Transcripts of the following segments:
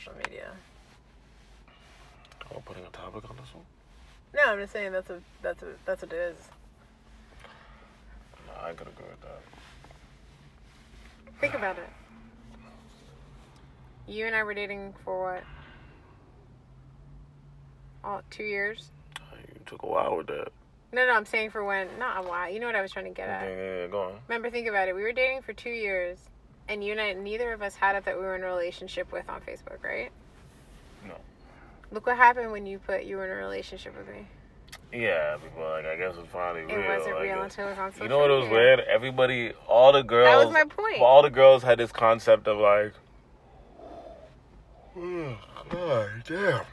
social media. Oh, putting a topic on this one? No, I'm just saying that's a that's a that's what it is. No, I could agree with that. Think about it. You and I were dating for what? Oh, two years? You took a while with that. No, no, I'm saying for when. Not a while. You know what I was trying to get Yeah, at. yeah, yeah, go on. Remember, think about it. We were dating for two years, and you and I, neither of us had it that we were in a relationship with on Facebook, right? No. Look what happened when you put you were in a relationship with me. Yeah, but like I guess it's finally It real. wasn't I real until it was on social You know what was weird? Everybody, all the girls. That was my point. All the girls had this concept of like, oh, God damn.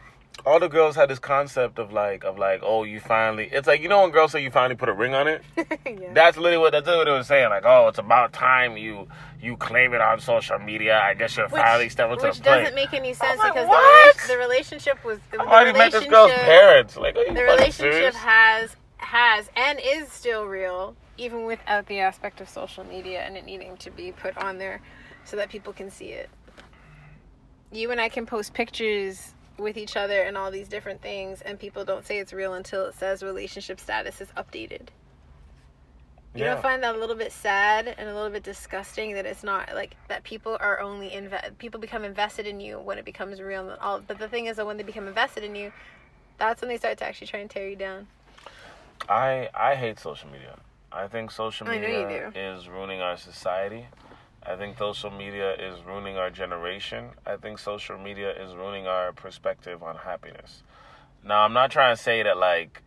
All the girls had this concept of like, of like, oh, you finally. It's like you know when girls say you finally put a ring on it. yeah. That's literally what that's literally what it was saying. Like, oh, it's about time you you claim it on social media. I guess you're finally stepping to which the plate. doesn't make any sense like, because the, the relationship was the I've already met this girl's relationship- parents. Like, are you The relationship serious? has has and is still real, even without the aspect of social media and it needing to be put on there so that people can see it. You and I can post pictures with each other and all these different things, and people don't say it's real until it says relationship status is updated. You Yeah. don't find that a little bit sad and a little bit disgusting that it's not like that people are only inve- people become invested in you when it becomes real and all but the thing is that when they become invested in you that's when they start to actually try and tear you down I I hate social media. I think social I know you media is ruining our society. I think social media is ruining our generation. I think social media is ruining our perspective on happiness. Now, I'm not trying to say that like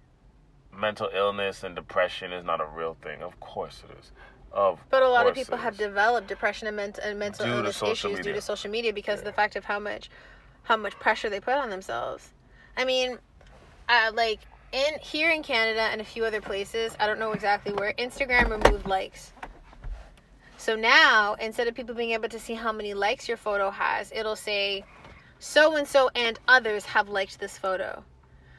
mental illness and depression is not a real thing. Of course it is. Of but a lot of people have developed depression and, ment- and mental Due illness issues due to social media because of the fact of how much how much pressure they put on themselves i mean uh, like in here in canada and a few other places i don't know exactly where instagram removed likes so now instead of people being able to see how many likes your photo has it'll say so and so and others have liked this photo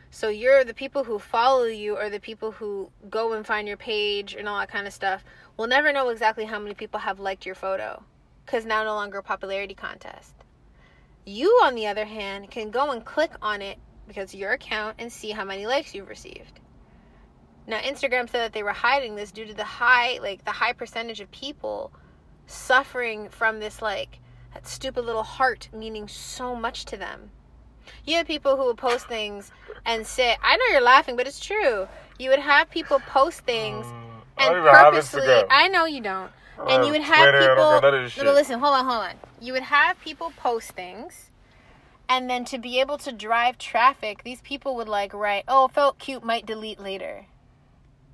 so you're the people who follow you or the people who go and find your page and all that kind of stuff will never know exactly how many people have liked your photo because now no longer a popularity contest. You, on the other hand, can go and click on it because your account and see how many likes you've received. Now, Instagram said that they were hiding this due to the high, like the high percentage of people suffering from this, like that stupid little heart meaning so much to them. You have people who will post things and say, I know you're laughing, but it's true. You would have people post things Mm, I and have purposely, I know you don't. I And you would have Twitter, people. got none of this No, but listen, hold on, hold on. You would have people post things, and then to be able to drive traffic, these people would like write, "Oh, felt cute, might delete later."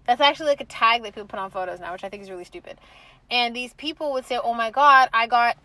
That's actually like a tag that people put on photos now, which I think is really stupid. And these people would say, "Oh my god, I got,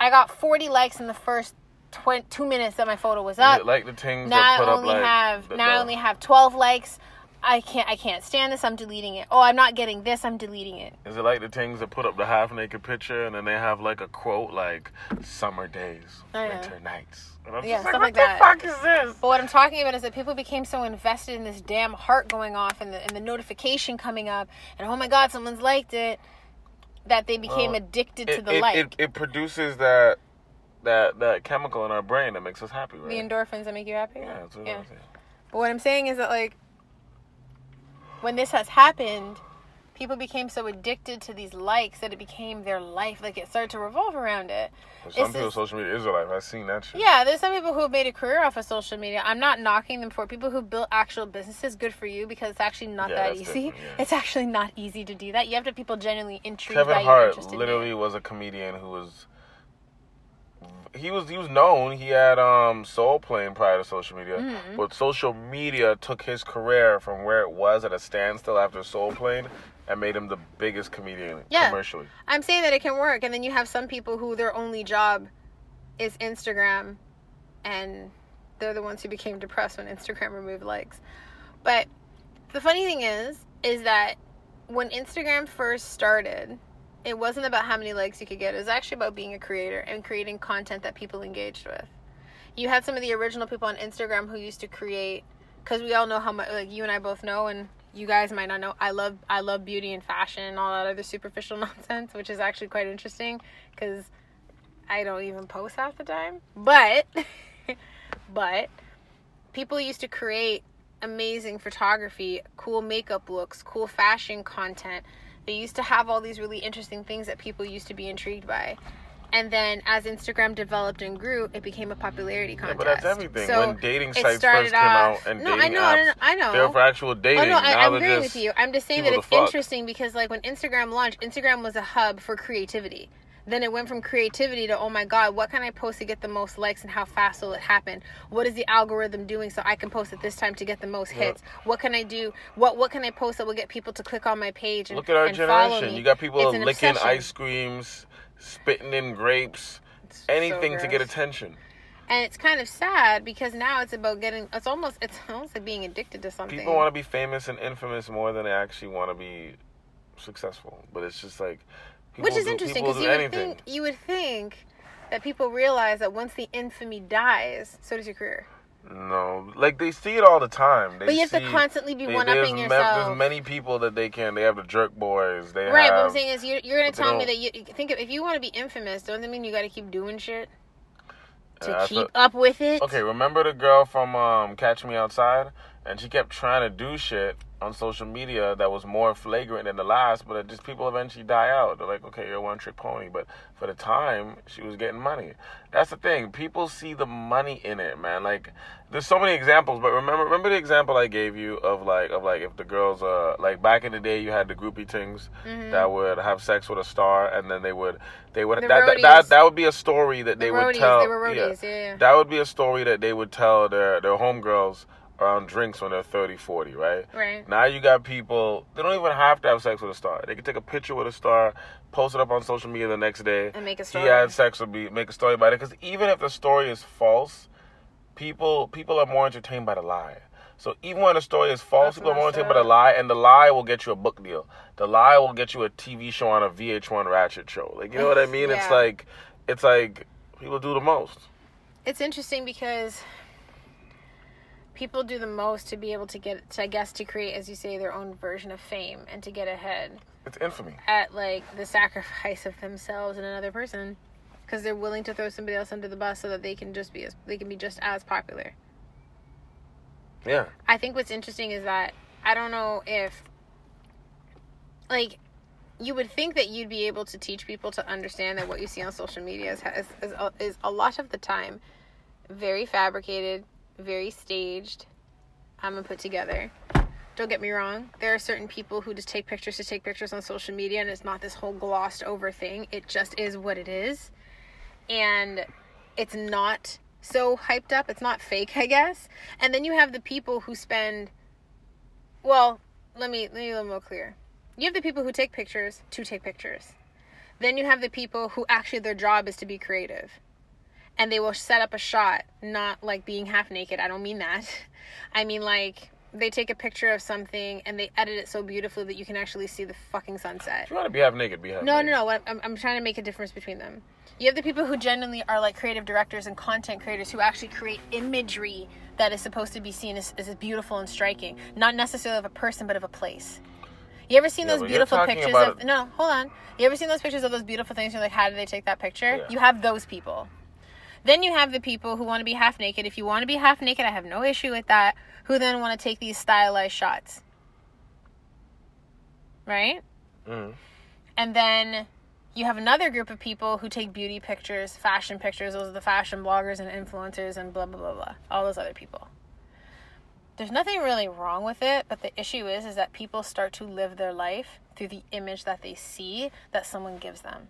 I got 40 likes in the first tw- two minutes that my photo was up." it like the things now I put up only like have the- now I only have 12 likes. I can't I can't stand this. I'm deleting it. Oh, I'm not getting this. I'm deleting it. Is it like the things that put up the half naked picture and then they have like a quote like "summer days, winter nights"? And I'm Yeah, just like, stuff what like the that. fuck is this? But what I'm talking about is that people became so invested in this damn heart going off and the and the notification coming up and oh my god, someone's liked it that they became Well, addicted to the it, like. it, it produces that that that chemical in our brain that makes us happy, right? the endorphins that make you happy. yeah, that's what Yeah. I'm saying. But what I'm saying is that like when this has happened, people became so addicted to these likes that it became their life. Like it started to revolve around it. For some It's people, this- social media is their life. I've seen that shit. Yeah, there's some people who have made a career off of social media. I'm not knocking them for people who built actual businesses. Good for you because it's actually not Yeah, that easy. yeah. It's actually not easy to do that. You have to have people genuinely intrigued Kevin Hart interested in literally was a comedian who was he was he was known. He had um Soul Plane prior to social media, Mm-hmm. but social media took his career from where it was at a standstill after Soul Plane and made him the biggest comedian Yeah. commercially. I'm saying that it can work, and then you have some people who their only job is Instagram, and they're the ones who became depressed when Instagram removed likes. But the funny thing is, is that when Instagram first started, it wasn't about how many likes you could get. It was actually about being a creator and creating content that people engaged with. You had some of the original people on Instagram who used to create, because we all know how much, like you and I both know, and you guys might not know. I love, I love beauty and fashion and all that other superficial nonsense, which is actually quite interesting because I don't even post half the time. But but people used to create amazing photography, cool makeup looks, cool fashion content. They used to have all these really interesting things that people used to be intrigued by. And then as Instagram developed and grew, it became a popularity Yeah, contest. but that's everything. So when dating sites first came out and no, I dating know, apps, I know, I know. they're for actual dating. Oh no, I, I'm agreeing with you. I'm just saying that it's interesting because like when Instagram launched, Instagram was a hub for creativity. Then it went from creativity to oh my god, what can I post to get the most likes and how fast will it happen? What is the algorithm doing so I can post at this time to get the most hits? What can I do? What what can I post that will get people to click on my page and Look at our generation. You got people licking obsession. ice creams, spitting in grapes, It's so anything to get attention. And it's kind of sad because now it's about getting. It's almost it's almost like being addicted to something. People want to be famous and infamous more than they actually want to be successful. But it's just like people Which is do- interesting because you would anything. think you would think that people realize that once the infamy dies, so does your career. No, like they see it all the time. They But you have to constantly be one upping yourself. There's many people that they can. They have the jerk boys. They right, have. but I'm saying is you're, you're going to tell me that you you think if you want to be infamous, don't that mean you got to keep doing shit to Yeah, keep thought- up with it? Okay, remember the girl from um, Catch Me Outside? And she kept trying to do shit on social media that was more flagrant than the last, but it just people eventually die out. They're like, okay, you're a one trick pony. But for the time, she was getting money. That's the thing. People see the money in it, man. Like, there's so many examples, but remember remember the example I gave you of like of like if the girls uh like back in the day you had the groupie things that would have sex with a star and then they would they would Mm-hmm. The that, that, that that would be a story that The they would tell they were roadies, yeah, yeah. that would be a story that they would tell their their homegirls around drinks when they're 30 40 right Right. now you got people they don't even have to have sex with a star they can take a picture with a star post it up on social media the next day And make a he story. had sex with me make a story about it because even if the story is false people people are more entertained by the lie so even when the story is false, That's people are more entertained by the lie, and the lie will get you a book deal. The lie will get you a TV show on a VH1 Ratchet show. Like you know what I mean? It's like, it's like people do the most. It's interesting because people do the most to be able to get, to, I guess, to create, as you say, their own version of fame and to get ahead. It's infamy. at like the sacrifice of themselves and another person because they're willing to throw somebody else under the bus so that they can just be as they can be just as popular. Yeah. I think what's interesting is that I don't know if like you would think that you'd be able to teach people to understand that what you see on social media is is, is, a, is a lot of the time very fabricated, very staged, um, and put together. Don't get me wrong. There are certain people who just take pictures to take pictures on social media, and it's not this whole glossed over thing. It just is what it is, and it's not so hyped up. It's not fake, I guess. And then you have the people who spend. Well, let me let me be a little more clear. You have the people who take pictures to take pictures. Then you have the people who actually their job is to be creative. And they will set up a shot, not like being half naked. I don't mean that. I mean like they take a picture of something and they edit it so beautifully that you can actually see the fucking sunset. If you want to be half naked, be half No, naked. no, no. I'm, I'm trying to make a difference between them. You have the people who genuinely are like creative directors and content creators who actually create imagery that is supposed to be seen as, as beautiful and striking, not necessarily of a person, but of a place. You ever seen Yeah, those beautiful pictures of a- no? Hold on. You ever seen those pictures of those beautiful things? You're like, how did they take that picture? Yeah. You have those people. Then you have the people who want to be half naked. If you want to be half naked, I have no issue with that. Who then want to take these stylized shots, right? Mhm. And then you have another group of people who take beauty pictures, fashion pictures. Those are the fashion bloggers and influencers and blah blah blah blah. All those other people. There's nothing really wrong with it, but the issue is is that people start to live their life through the image that they see that someone gives them.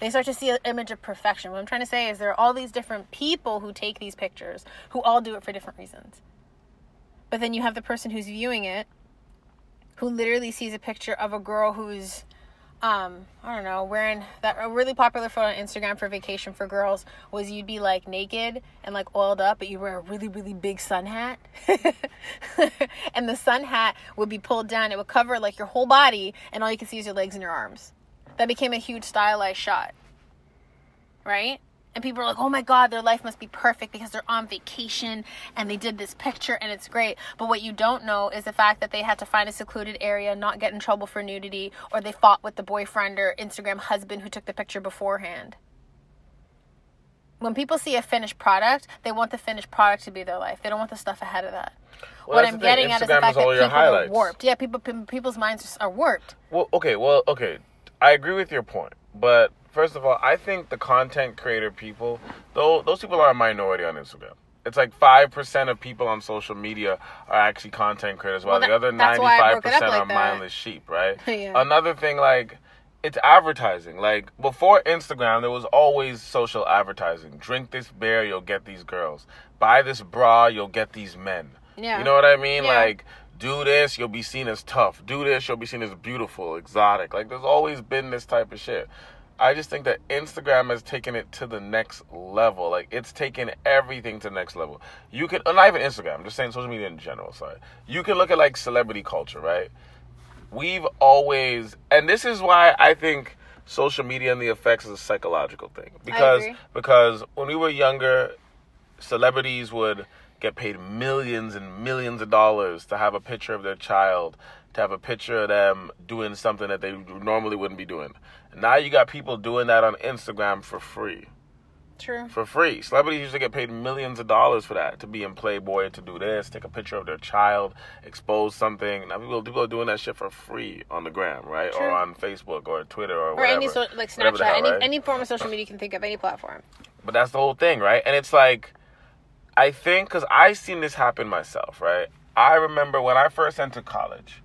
They start to see an image of perfection. What I'm trying to say is there are all these different people who take these pictures who all do it for different reasons. But then you have the person who's viewing it who literally sees a picture of a girl who's um i don't know wearing that a really popular photo on instagram for vacation for girls was you'd be like naked and like oiled up but you wear a really really big sun hat and the sun hat would be pulled down it would cover like your whole body and all you can see is your legs and your arms that became a huge stylized shot right and people are like, oh my God, their life must be perfect because they're on vacation and they did this picture and it's great. But what you don't know is the fact that they had to find a secluded area, not get in trouble for nudity, or they fought with the boyfriend or Instagram husband who took the picture beforehand. when people see a finished product, they want the finished product to be their life. They don't want the stuff ahead of that. Well, what I'm getting at is the fact is that people are warped. Yeah, people people's minds are warped. Well, okay, well, okay. I agree with your point, but first of all, I think the content creator people, though, those people are a minority on Instagram. It's like five percent of people on social media are actually content creators, while Well, the other that's why I ninety-five broke it up percent like are that. mindless sheep, right? Yeah. Another thing, like it's advertising. Like before Instagram, there was always social advertising. Drink this beer, you'll get these girls. Buy this bra, you'll get these men. Yeah. You know what I mean? Yeah. Like do this, you'll be seen as tough. Do this, you'll be seen as beautiful, exotic. Like there's always been this type of shit. I just think that Instagram has taken it to the next level. Like it's taken everything to the next level. You can, not even Instagram. I'm just saying social media in general. Sorry. You can look at like celebrity culture, right? We've always, and this is why I think social media and the effects is a psychological thing because because when we were younger, celebrities would get paid millions and millions of dollars to have a picture of their child, to have a picture of them doing something that they normally wouldn't be doing. Now you got people doing that on Instagram for free. True. For free. Celebrities used to get paid millions of dollars for that, to be in Playboy, to do this, take a picture of their child, expose something. Now people, people are doing that shit for free on the gram, right? True. Or on Facebook or Twitter or, Or whatever. any so, like Snapchat, hell, any right? any form of social media you can think of, any platform. But that's the whole thing, right? And it's like, I think, because I seen this happen myself, right? I remember when I first entered college,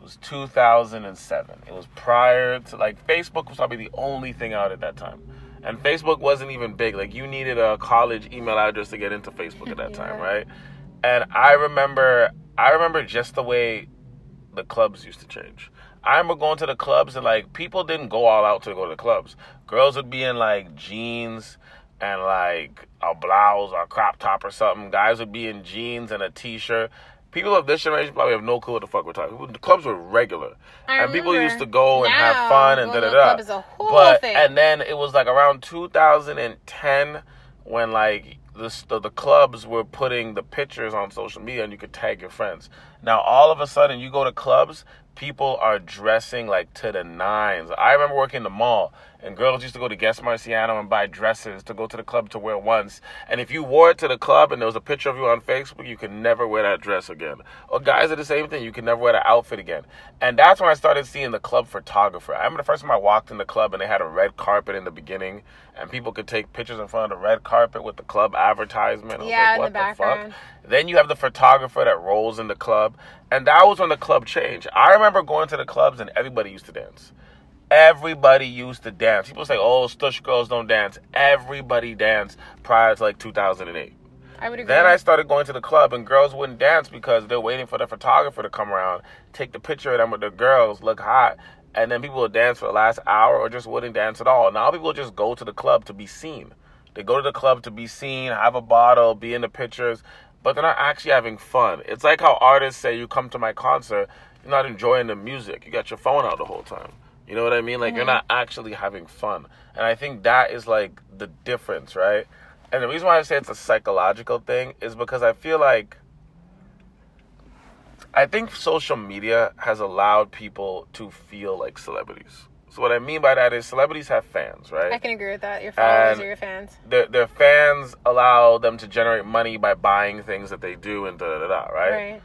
it was 2007. It was prior to, like, Facebook was probably the only thing out at that time. And Facebook wasn't even big. Like, you needed a college email address to get into Facebook at that time, right? And I remember, I remember just the way the clubs used to change. I remember going to the clubs and like people didn't go all out to go to the clubs. Girls would be in like jeans and like a blouse or a crop top or something. Guys would be in jeans and a t-shirt. People of this generation probably have no clue what the fuck we're talking. about. The clubs were regular, I and people used to go and have fun and da da da. club is a whole But thing. and then it was like around 2010 when like the, the the clubs were putting the pictures on social media and you could tag your friends. Now all of a sudden you go to clubs, people are dressing like to the nines. I remember working the mall and girls used to go to Guess Marciano and buy dresses to go to the club to wear once. And if you wore it to the club and there was a picture of you on Facebook, you could never wear that dress again. Or guys are the same thing, you can never wear that outfit again. And that's when I started seeing the club photographer. I remember the first time I walked in the club and they had a red carpet in the beginning and people could take pictures in front of the red carpet with the club advertisement. Yeah, like, in what the background. fuck? Then you have the photographer that rolls in the club. And that was when the club changed. I remember going to the clubs and everybody used to dance. Everybody used to dance. People say, oh, Stush girls don't dance. Everybody danced prior to like 2008. I would agree. Then I started going to the club and girls wouldn't dance because they're waiting for the photographer to come around, take the picture of them with the girls, look hot, and then people would dance for the last hour or just wouldn't dance at all. Now people just go to the club to be seen. They go to the club to be seen, have a bottle, be in the pictures, but they're not actually having fun. It's like how artists say you come to my concert, you're not enjoying the music. You got your phone out the whole time. You know what I mean? Like you're mm-hmm. not actually having fun. And I think that is like the difference, right? And the reason why I say it's a psychological thing is because I feel like I think social media has allowed people to feel like celebrities. So what I mean by that is celebrities have fans, right? I can agree with that. Your followers And- or your fans. their their fans allow them to generate money by buying things that they do and da da da, da right? Right.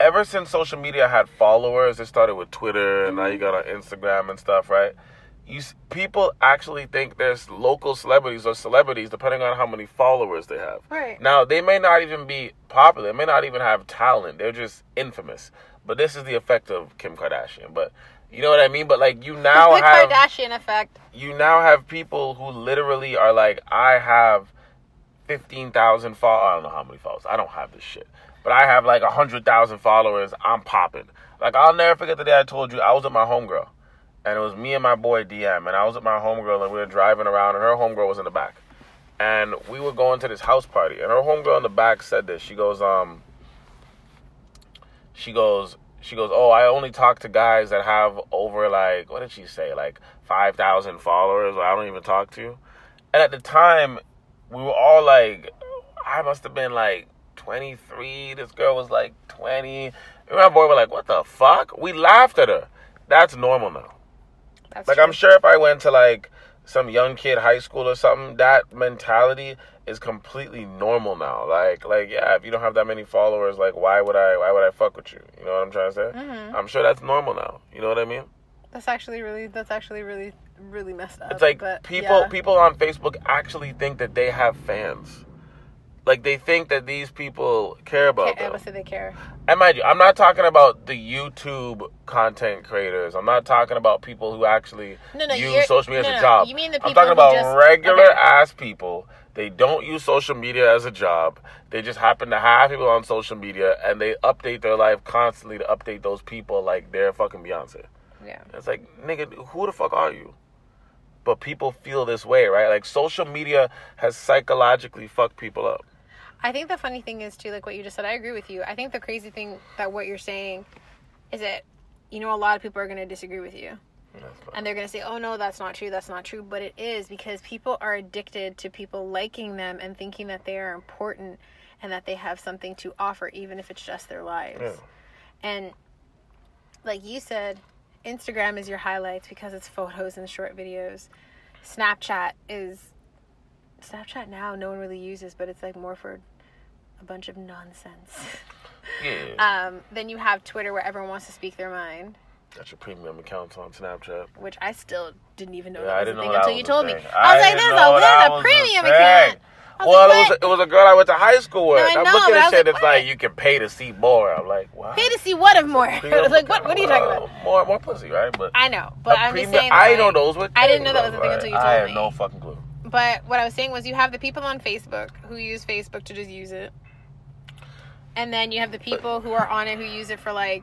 Ever since social media had followers, it started with Twitter, and now you got on Instagram and stuff, right? You people actually think there's local celebrities or celebrities depending on how many followers they have. Right. Now they may not even be popular, they may not even have talent. They're just infamous. But this is the effect of Kim Kardashian. But you know what I mean? But like you now the have Kardashian effect. you now have people who literally are like, I have fifteen thousand followers. I don't know how many followers. I don't have this shit, but I have like hundred thousand followers. I'm popping. Like I'll never forget the day I told you I was with my homegirl, and it was me and my boy DM, and I was with my homegirl, and we were driving around, and her homegirl was in the back, and we were going to this house party, and her homegirl in the back said this. She goes, um, she goes, she goes, oh, I only talk to guys that have over like, what did she say, like five thousand followers, I don't even talk to. And at the time, we were all like, I must have been like 23. This girl was like 20. And my boy were like, what the fuck? We laughed at her. That's normal now. That's Like true. I'm sure if I went to like some young kid, high school or something, that mentality is completely normal now. Like, like yeah, if you don't have that many followers, like, why would I, why would I fuck with you? You know what I'm trying to say? Mm-hmm. I'm sure that's normal now. You know what I mean? That's actually really. That's actually really, really messed up. It's like but, people, yeah. people on Facebook actually think that they have fans. Like they think that these people care about Ca- them. say they care. And mind you, I'm not talking about the YouTube content creators. I'm not talking about people who actually No, no, use social media no, as a no, job. you mean the people I'm talking about just- regular okay. ass people. They don't use social media as a job. They just happen to have people on social media and they update their life constantly to update those people like they're fucking Beyonce. Yeah. It's like, nigga, who the fuck are you? But people feel this way, right? Like social media has psychologically fucked people up. I think the funny thing is too, like what you just said. I agree with you. I think the crazy thing that what you're saying is that you know a lot of people are going to disagree with you, and they're going to say, "Oh no, that's not true. That's not true." But it is because people are addicted to people liking them and thinking that they are important and that they have something to offer, even if it's just their lives. Yeah. And like you said, Instagram is your highlights because it's photos and short videos. Snapchat is Snapchat now no one really uses, but it's like more for a bunch of nonsense. Yeah. um, then you have Twitter where everyone wants to speak their mind, That's your premium accounts on Snapchat. which I still didn't even know Yeah, that I was a didn't thing until you a told me. thing. I was like, there's a, a premium account. Well, like, it was what? it was a girl I went to high school with. No, I I'm looking at shit. like, it's like you can pay to see more. I'm like, wow. Pay to see what of more? like what? What are you talking about? Uh, More, more pussy, right? But I know, but I'm premium- just saying. I like- know those. I didn't know that was a thing until you I told had me. no fucking. But what I was saying was, you have the people on Facebook who use Facebook to just use it, and then you have the people who are on it who use it for like,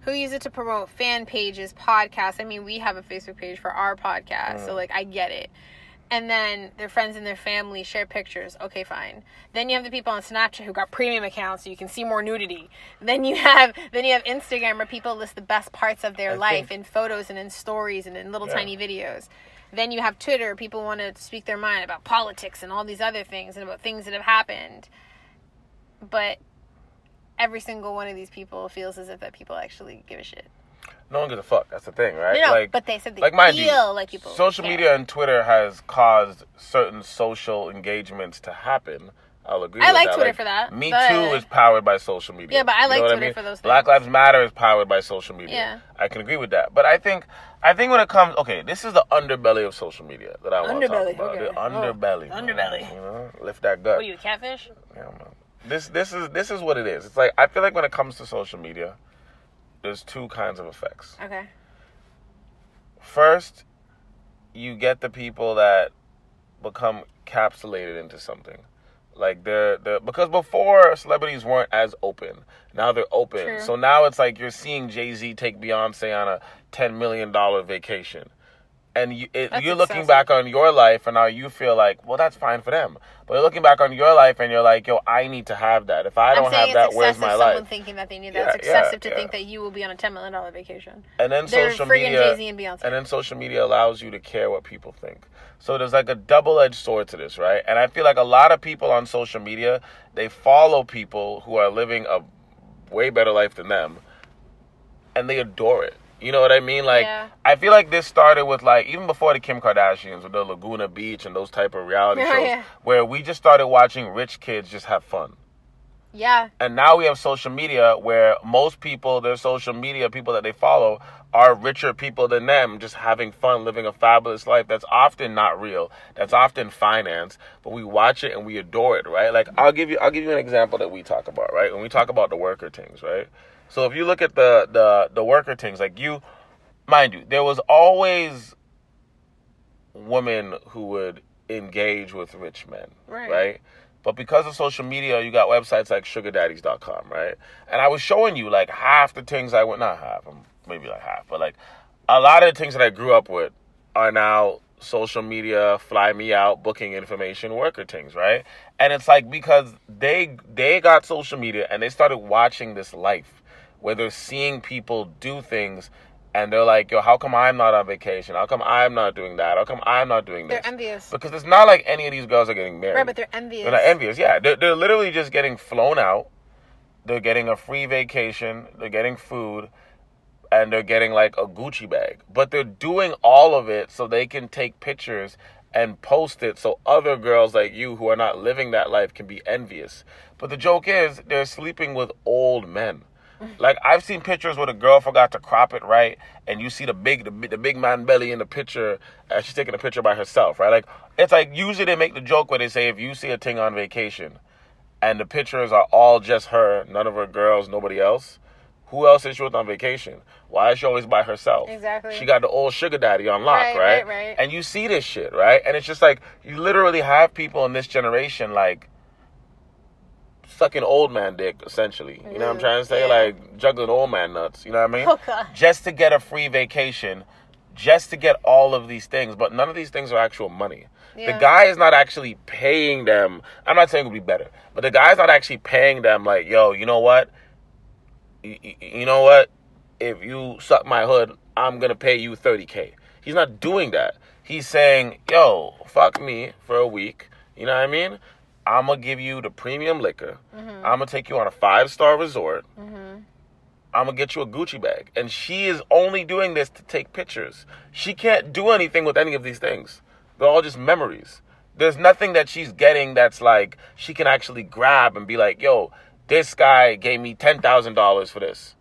who use it to promote fan pages, podcasts. I mean, we have a Facebook page for our podcast, so Mm. like I get it. And then their friends and their family share pictures. Okay, fine. Then you have the people on Snapchat who got premium accounts, so you can see more nudity. Then you have then you have Instagram where people list the best parts of their I life think- in photos and in stories and in little Yeah. tiny videos. Then you have Twitter. People want to speak their mind about politics and all these other things and about things that have happened. But every single one of these people feels as if that people actually give a shit. No one gives a fuck. That's the thing, right? No, no, like, but they said they like mind you, feel like people. social care. media and Twitter has caused certain social engagements to happen. I'll agree. I with like that. Twitter for that, Me but- Too is powered by social media. Yeah, but I You like know what Twitter mean? for those Things. Black. Lives Matter is powered by social media. Yeah. I can agree with that. But I think, I think when it comes, okay, this is the underbelly of social media that I want to talk Underbelly, about. okay. The Oh, underbelly. underbelly. You know, lift that gut. What are you, a catfish? Yeah, man. This this is this is what it is. It's like I feel like when it comes to social media, there's two kinds of effects. Okay. First, you get the people that become capsulated into something. Like they're the because before celebrities weren't as open. Now they're open. True. So now it's like you're seeing Jay Z take Beyonce on a ten million dollar vacation. And you, it, you're looking back on your life, and now you feel like, well, that's fine for them. But you're looking back on your life, and you're like, yo, I need to have that. If I don't have that, where's my someone life? thinking that they need that. Yeah, it's excessive yeah, to think that you will be on a $10 million vacation. And then They're social media, and Beyonce. and then social media allows you to care what people think. So there's like a double-edged sword to this, right? And I feel like a lot of people on social media they follow people who are living a way better life than them, and they adore it. You know what I mean? Like Yeah. I feel like this started with like even before the Kim Kardashians with the Laguna Beach and those type of reality shows, yeah. where we just started watching rich kids just have fun. Yeah. And now we have social media where most people, their social media people that they follow, are richer people than them, just having fun, living a fabulous life that's often not real, that's often financed, but we watch it and we adore it, right? Like I'll give you I'll give you an example that we talk about, right? When we talk about the worker things, right? So if you look at the the the worker things, like you mind you, there was always women who would engage with rich men, Right. right? But because of social media, you got websites like sugardaddies.com, right? And I was showing you like half the things I went, not half, um, maybe like half, but like a lot of the things that I grew up with are now social media, fly me out, booking information, worker things, right? And it's like because they they got social media and they started watching this life where they're seeing people do things and they're like, yo, how come I'm not on vacation? How come I'm not doing that? How come I'm not doing this? They're envious. Because it's not like any of these girls are getting married. Right, but they're envious. They're not envious. Yeah, they're, they're literally just getting flown out. They're getting a free vacation. They're getting food, and they're getting like a Gucci bag. But they're doing all of it so they can take pictures and post it so other girls like you who are not living that life can be envious. But the joke is they're sleeping with old men. Like I've seen pictures where the girl forgot to crop it right, and you see the big the, big- the big man belly in the picture, and she's taking a picture by herself, right? Like it's like usually they make the joke where they say if you see a thing on vacation, and the pictures are all just her, none of her girls, nobody else. Who else is she with on vacation? Why is she always by herself? Exactly. She got the old sugar daddy on lock, Right, right? right, right. And you see this shit, right? And it's just like you literally have people in this generation like sucking old man dick, essentially. You know what I'm trying to say? yeah. Like juggling old man nuts. You know what I mean? Oh, God. Just to get a free vacation, just to get all of these things, but none of these things are actual money. The guy is not actually paying them. I'm not saying it would be better, but the guy's not actually paying them. Like, yo, you know what? You know what? If you suck my hood, I'm gonna pay you 30k. He's not doing that. He's saying, yo, fuck me for a week. You know what I mean? I'm gonna give you the premium liquor. Mm-hmm. I'm gonna take you on a five star resort. Mm-hmm. I'm gonna get you a Gucci bag. And she is only doing this to take pictures. She can't do anything with any of these things. They're all just memories. There's nothing that she's getting that's like she can actually grab and be like, yo, this guy gave me ten thousand dollars for this.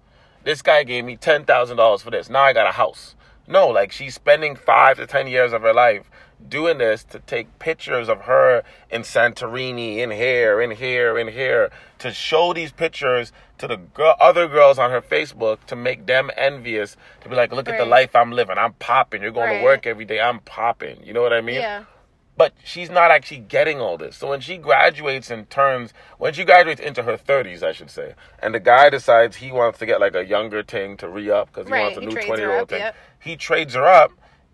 This guy gave me ten thousand dollars for this. Now I got a house. No, like she's spending five to ten years of her life doing this to take pictures of her in Santorini, in here, in here, in here, to show these pictures to the girl, other girls on her Facebook to make them envious, to be like, look at the life I'm living. I'm popping. You're going Right. to work every day. I'm popping. You know what I mean? Yeah. But she's not actually getting all this. So when she graduates and turns, when she graduates into her 30s, I should say, and the guy decides he wants to get like a younger thing to re up because he Right, wants a he new 20 year old thing, yep. he trades her up.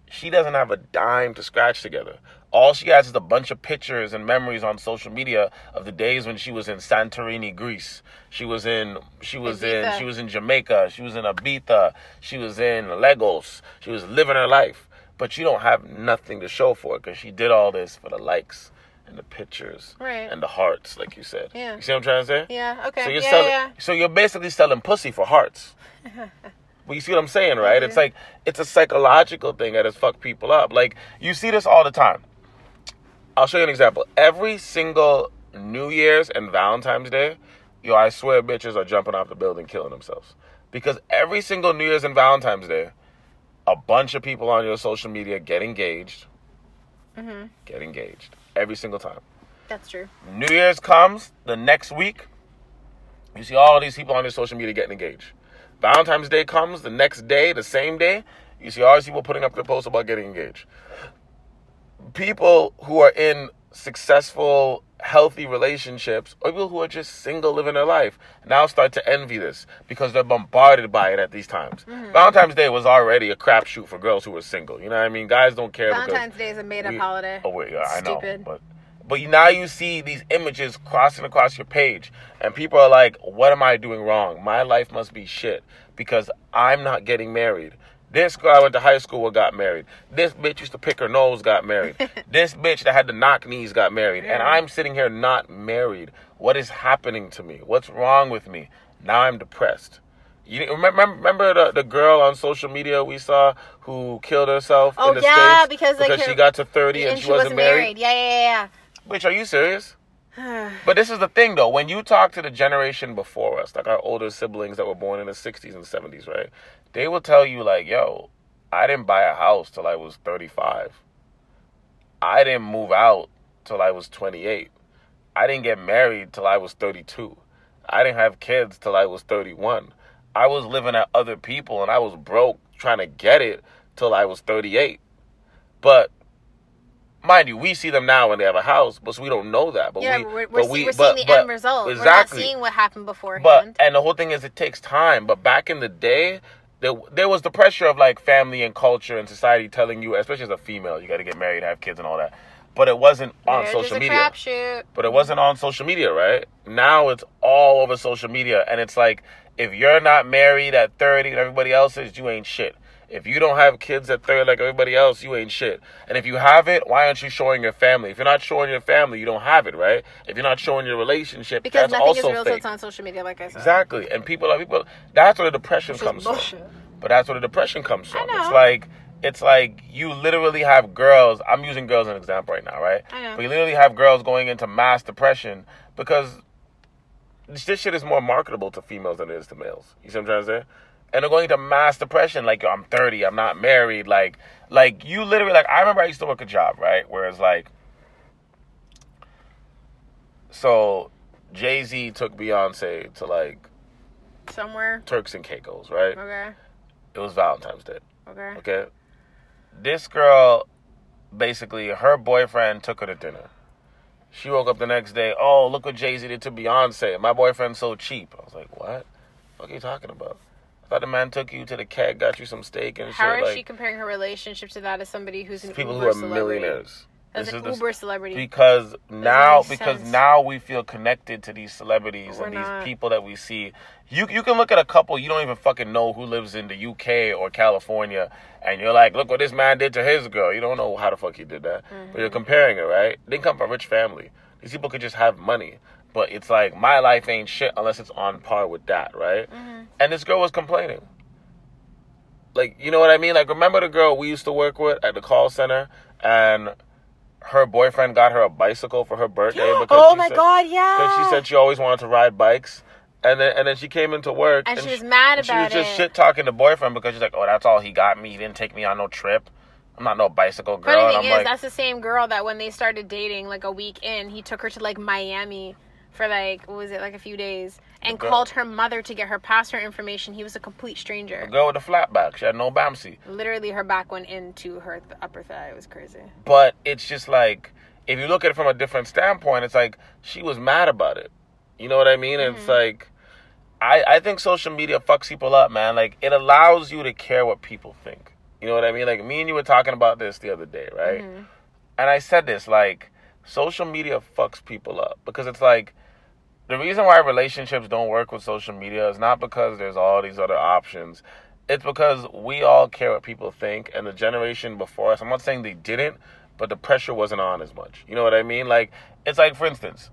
She doesn't have a dime to scratch together. All she has is a bunch of pictures and memories on social media of the days when she was in Santorini, Greece. She was in she was in she was in Jamaica. She was in Ibiza. She was in Lagos. She was living her life. But you don't have nothing to show for it because she did all this for the likes and the pictures Right. and the hearts, like you said. Yeah. You see what I'm trying to say? Yeah. Okay. So you're yeah, selling. yeah. So you're basically selling pussy for hearts. but you see what I'm saying, right? It's like it's a psychological thing that has fucked people up. Like you see this all the time. I'll show you an example. Every single New Year's and Valentine's Day, yo, I swear bitches are jumping off the building killing themselves. Because every single New Year's and Valentine's Day, a bunch of people on your social media get engaged. Mm-hmm. Get engaged. Every single time. That's true. New Year's comes the next week. You see all these people on your social media getting engaged. Valentine's Day comes the next day, the same day. You see all these people putting up their posts about getting engaged. People who are in successful, healthy relationships, or people who are just single living their life, now start to envy this because they're bombarded by it at these times. Mm-hmm. Valentine's Day was already a crapshoot for girls who were single. You know what I mean? Guys don't care Valentine's Day is a made-up holiday. Oh wait, yeah, I know, Stupid. but but now you see these images crossing across your page, and people are like, "What am I doing wrong? My life must be shit because I'm not getting married." This girl I went to high school with got married. This bitch used to pick her nose got married. this bitch that had the knock knees got married, and I'm sitting here not married. What is happening to me? What's wrong with me? Now I'm depressed. You remember, remember the, the girl on social media we saw who killed herself Oh, in the yeah, States because, because her- she got to 30 and, she, wasn't, married? Yeah yeah, yeah, Bitch, are you serious? But this is the thing though, when you talk to the generation before us, like our older siblings that were born in the 60s and 70s, right? They will tell you like, "Yo, I didn't buy a house till I was 35. I didn't move out till I was 28. I didn't get married till I was 32. I didn't have kids till I was 31. I was living at other people and I was broke trying to get it till I was 38. But mind you, we see them now when they have a house, but we don't know that. But yeah, we, we're, but see- we, we're but- seeing the but- end result. Exactly. We're not seeing what happened beforehand. But and the whole thing is, it takes time. But back in the day, there there was the pressure of like family and culture and society telling you, especially as a female, you got to get married, have kids, and all that. But it wasn't on Marriage social media. But it wasn't on social media, right? Now it's all over social media, and it's like if you're not married at 30 and everybody else is, you ain't shit. If you don't have kids at 30 like everybody else, you ain't shit. And if you have it, why aren't you showing your family? If you're not showing your family, you don't have it, right? If you're not showing your relationship, Because that's nothing is real fake. it's on social media, like I said. Exactly. And people are people that's where the depression comes bullshit. from. But that's where the depression comes I from. know. It's like it's like you literally have girls. I'm using girls as an example right now, right? I know. But you literally have girls going into mass depression because this shit is more marketable to females than it is to males. You see what I'm trying to say? And they're going into mass depression, like I'm 30, I'm not married, like, like you literally, like I remember I used to work a job, right, where it's like, so Jay Z took Beyonce to like Somewhere. Turks and Caicos, right? Okay. It was Valentine's Day. Okay. Okay. This girl, basically, her boyfriend took her to dinner. She woke up the next day. Oh, look what Jay Z did to Beyonce. My boyfriend's so cheap. I was like, what? What are you talking about? Thought the man took you to the keg, got you some steak and How shit. is like she comparing her relationship to that as somebody who's an people Uber who are celebrity? millionaires. As This an the- Uber celebrity. because now because sense. now we feel connected to these celebrities We're and these not. people that we see. You you can look at a couple you don't even fucking know who lives in the UK or California, and you're like, look what this man did to his girl. You don't know how the fuck he did that, but Mm-hmm. you're comparing it, right? They come from a rich family. These people could just have money, but it's like my life ain't shit unless it's on par with that, right? Mm-hmm. And this girl was complaining. Like, you know what I mean? Like, remember the girl we used to work with at the call center, and her boyfriend got her a bicycle for her birthday because oh my said, god, yeah. because she said she always wanted to ride bikes. And then and then she came into work And she was mad and about She was just shit talking the boyfriend because she's like, "Oh, that's all he got me. He didn't take me on no trip. I'm not no bicycle girl." Funny and thing is, like, that's the same girl that when they started dating, like a week in, he took her to like Miami for like what was it, like a few days, and called her mother to get her passport information. He was a complete stranger. the girl with the flat back. She had no Bamsi. Literally, her back went into her th- upper thigh. It was crazy. But it's just like if you look at it from a different standpoint, it's like she was mad about it. You know what I mean? It's Mm-hmm. like I I think social media fucks people up, man. Like it allows you to care what people think. You know what I mean? Like me and you were talking about this the other day, right? Mm-hmm. And I said this like social media fucks people up because it's like the reason why relationships don't work with social media is not because there's all these other options. It's because we all care what people think, and the generation before us. I'm not saying they didn't, but the pressure wasn't on as much. You know what I mean? Like it's like, for instance,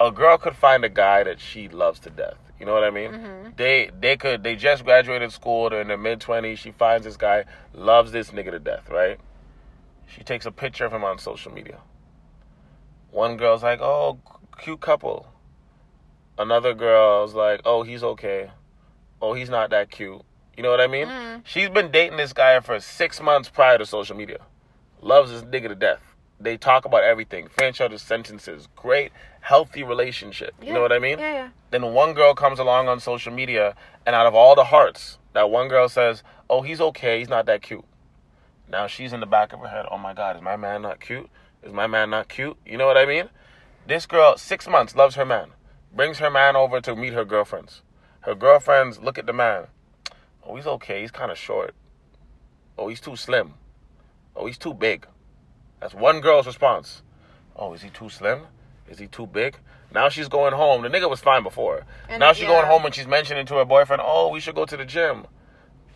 a girl could find a guy that she loves to death. You know what I mean? Mm-hmm. They they could they just graduated school. They're in their mid twenties. She finds this guy, loves this nigga to death. Right? She takes a picture of him on social media. One girl's like, "Oh, cute couple." Another girl's like, "Oh, he's okay. Oh, he's not that cute." You know what I mean? Mm. She's been dating this guy for six months prior to social media. Loves this nigga to death. They talk about everything. Finish other sentences. Great, healthy relationship. You know what I mean? Yeah, yeah. Then one girl comes along on social media, and out of all the hearts, that one girl says, "Oh, he's okay. He's not that cute." Now she's in the back of her head. Oh my God, is my man not cute? Is my man not cute? You know what I mean? This girl, six months, loves her man. Brings her man over to meet her girlfriends. Her girlfriends look at the man. Oh, he's okay. He's kind of short. Oh, he's too slim. Oh, he's too big. That's one girl's response. Oh, is he too slim? Is he too big? Now she's going home. The nigga was fine before. And now she's yeah. going home and she's mentioning to her boyfriend, "Oh, we should go to the gym."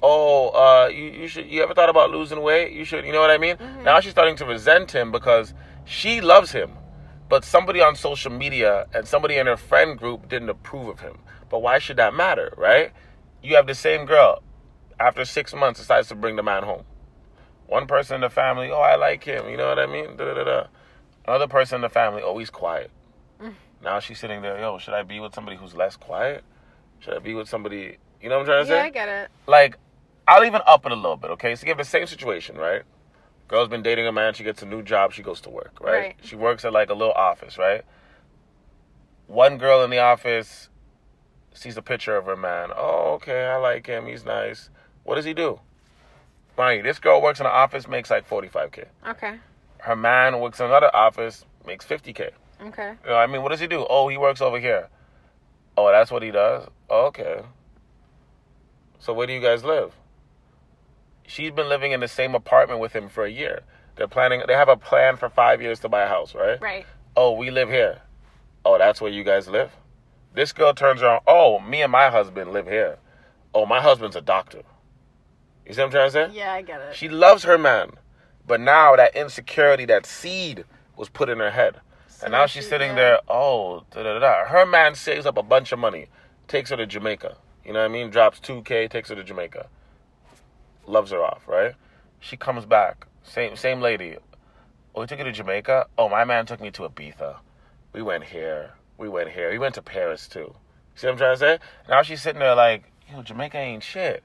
Oh, uh, you, you should. You ever thought about losing weight? You should. You know what I mean? Mm-hmm. Now she's starting to resent him because she loves him, but somebody on social media and somebody in her friend group didn't approve of him. But why should that matter, right? You have the same girl. After six months, decides to bring the man home. One person in the family, oh, I like him. You know what I mean? Da, da, da. Another person in the family, oh, he's quiet. Now she's sitting there, yo, should I be with somebody who's less quiet? Should I be with somebody, you know what I'm trying to Yeah, say? I get it. like I'll even up it a little bit, okay? So you have the same situation, right? Girl's been dating a man, she gets a new job, she goes to work, right? Right. She works at like a little office, right? One girl in the office sees a picture of her man. Oh, okay, I like him, he's nice. What does he do? Mind you, this girl works in an office, makes like 45k. Okay. Her man works in another office, makes 50k. Okay. You know I mean? What does he do? Oh, he works over here. Oh, that's what he does? Okay. So where do you guys live? She's been living in the same apartment with him for a year. They're planning they have a plan for 5 years to buy a house, right? Right. Oh, we live here. Oh, that's where you guys live? This girl turns around, "Oh, me and my husband live here. Oh, my husband's a doctor." You see what I'm trying to say? Yeah, I get it. She loves her man, but now that insecurity, that seed, was put in her head, and now she's she- sitting yeah. there. Oh, da da da. Her man saves up a bunch of money, takes her to Jamaica. You know what I mean? Drops two k, takes her to Jamaica. Loves her off, right? She comes back, same same lady. Oh, we took you to Jamaica. Oh, my man took me to Ibiza. We went here. We went here. We went to Paris too. See what I'm trying to say? Now she's sitting there like, yo, Jamaica ain't shit.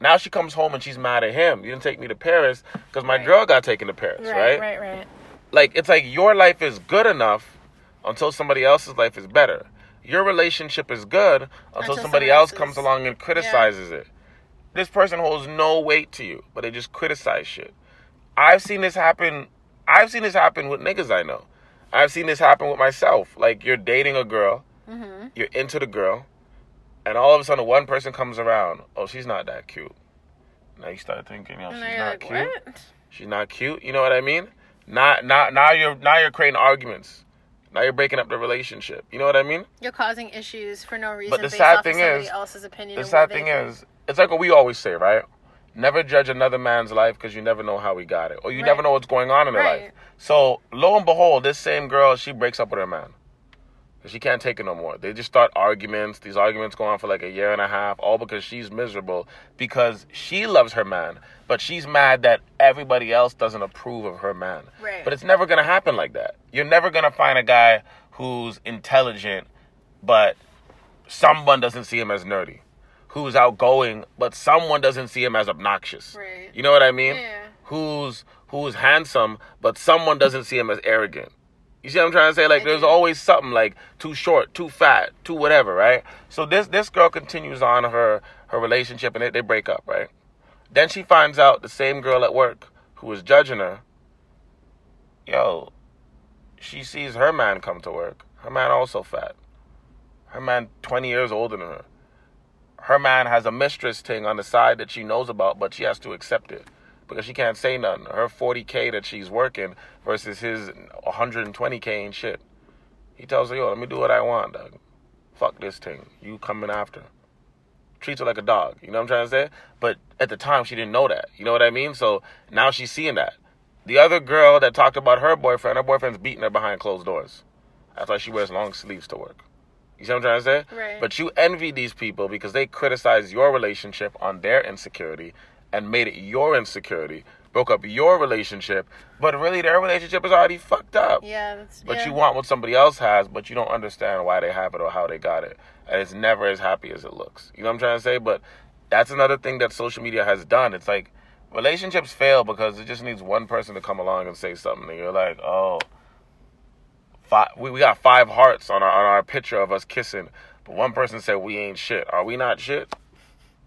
Now she comes home and she's mad at him. You didn't take me to Paris because my Right. girl got taken to Paris, Right, right? right, right. Like it's like your life is good enough until somebody else's life is better. Your relationship is good until, Until somebody else comes along and criticizes it. This person holds no weight to you, but they just criticize shit. I've seen this happen. I've seen this happen with niggas I know. I've seen this happen with myself. Like you're dating a girl, Mm-hmm. you're into the girl, and all of a sudden one person comes around. Oh, she's not that cute. Now you start thinking, yo, And she's not like, cute. what? She's not cute. You know what I mean? Not, not now you're now you're creating arguments. Now you're breaking up the relationship. You know what I mean? You're causing issues for no reason. But the based sad off thing is- else's opinion. The sad thing think. is, it's like what we always say, right? Never judge another man's life because you never know how he got it, or you Right. never know what's going on in their Right. life. So lo and behold, this same girl, she breaks up with her man. She can't take it no more. They just start arguments. These arguments go on for like a year and a half, all because she's miserable because she loves her man, but she's mad that everybody else doesn't approve of her man. Right. But it's never gonna happen like that. You're never gonna find a guy who's intelligent, but someone doesn't see him as nerdy. Who's outgoing, but someone doesn't see him as obnoxious. Right. You know what I mean? Yeah. Who's who's handsome, but someone doesn't see him as arrogant. You see what I'm trying to say? Like there's always something like too short, too fat, too whatever, right? So this this girl continues on her her relationship and they, they break up, right? Then she finds out the same girl at work who was judging her, yo, she sees her man come to work. Her man also fat. Her man 20 years older than her. Her man has a mistress thing on the side that she knows about, but she has to accept it because she can't say nothing. Her 40k that she's working versus his 120k and shit. He tells her, yo, let me do what I want, dog. Fuck this thing. You coming after. Treats her like a dog. You know what I'm trying to say? But at the time, she didn't know that. You know what I mean? So now she's seeing that. The other girl that talked about her boyfriend, her boyfriend's beating her behind closed doors. That's why she wears long sleeves to work. You see what I'm trying to say? Right. But you envy these people because they criticize your relationship on their insecurity and made it your insecurity, broke up your relationship, but really their relationship is already fucked up. Yeah, that's. But yeah. you want what somebody else has, but you don't understand why they have it or how they got it. And it's never as happy as it looks. You know what I'm trying to say? But that's another thing that social media has done. It's like relationships fail because it just needs one person to come along and say something, and you're like, oh, five, we, we got five hearts on our on our picture of us kissing, but one person said we ain't shit. Are we not shit?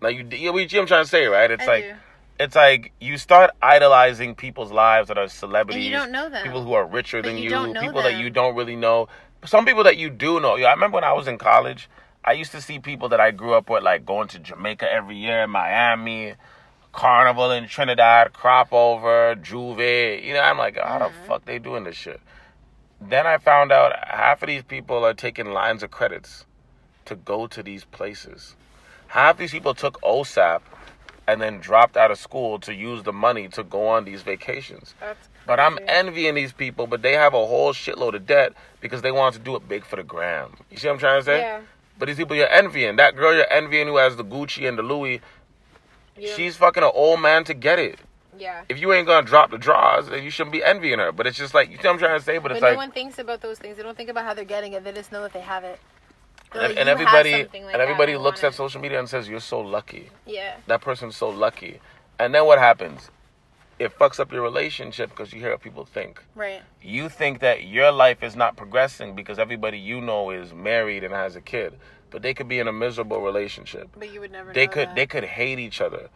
Now you, you, what I'm trying to say, right? It's I like do. it's like you start idolizing people's lives that are celebrities. You don't know them. People who are richer But than you you, people that you don't really know. Some people that you do know. Yeah, I remember when I was in college, I used to see people that I grew up with, like going to Jamaica every year, Miami, Carnival in Trinidad, Crop Over, J'ouvert. You know, I'm like, how the Mm-hmm. fuck they doing this shit? Then I found out half of these people are taking lines of credits to go to these places. Half these people took OSAP and then dropped out of school to use the money to go on these vacations. That's But I'm envying these people, but they have a whole shitload of debt because they want to do it big for the gram. You see what I'm trying to say? Yeah. But these people you're envying, that girl you're envying who has the Gucci and the Louis, Yeah. she's fucking an old man to get it. Yeah. If you ain't gonna drop the draws, then you shouldn't be envying her. But it's just like you see what I'm trying to say. But But it's no like one thinks about those things. They don't think about how they're getting it. They just know that they have it. And, like, and everybody like and everybody looks at social media and says you're so lucky. Yeah. That person's so lucky. And then what happens? It fucks up your relationship because you hear what people think. Right. you think that your life is not progressing because everybody you know is married and has a kid but they could be in a miserable relationship But you would never. they know could that. they could hate each other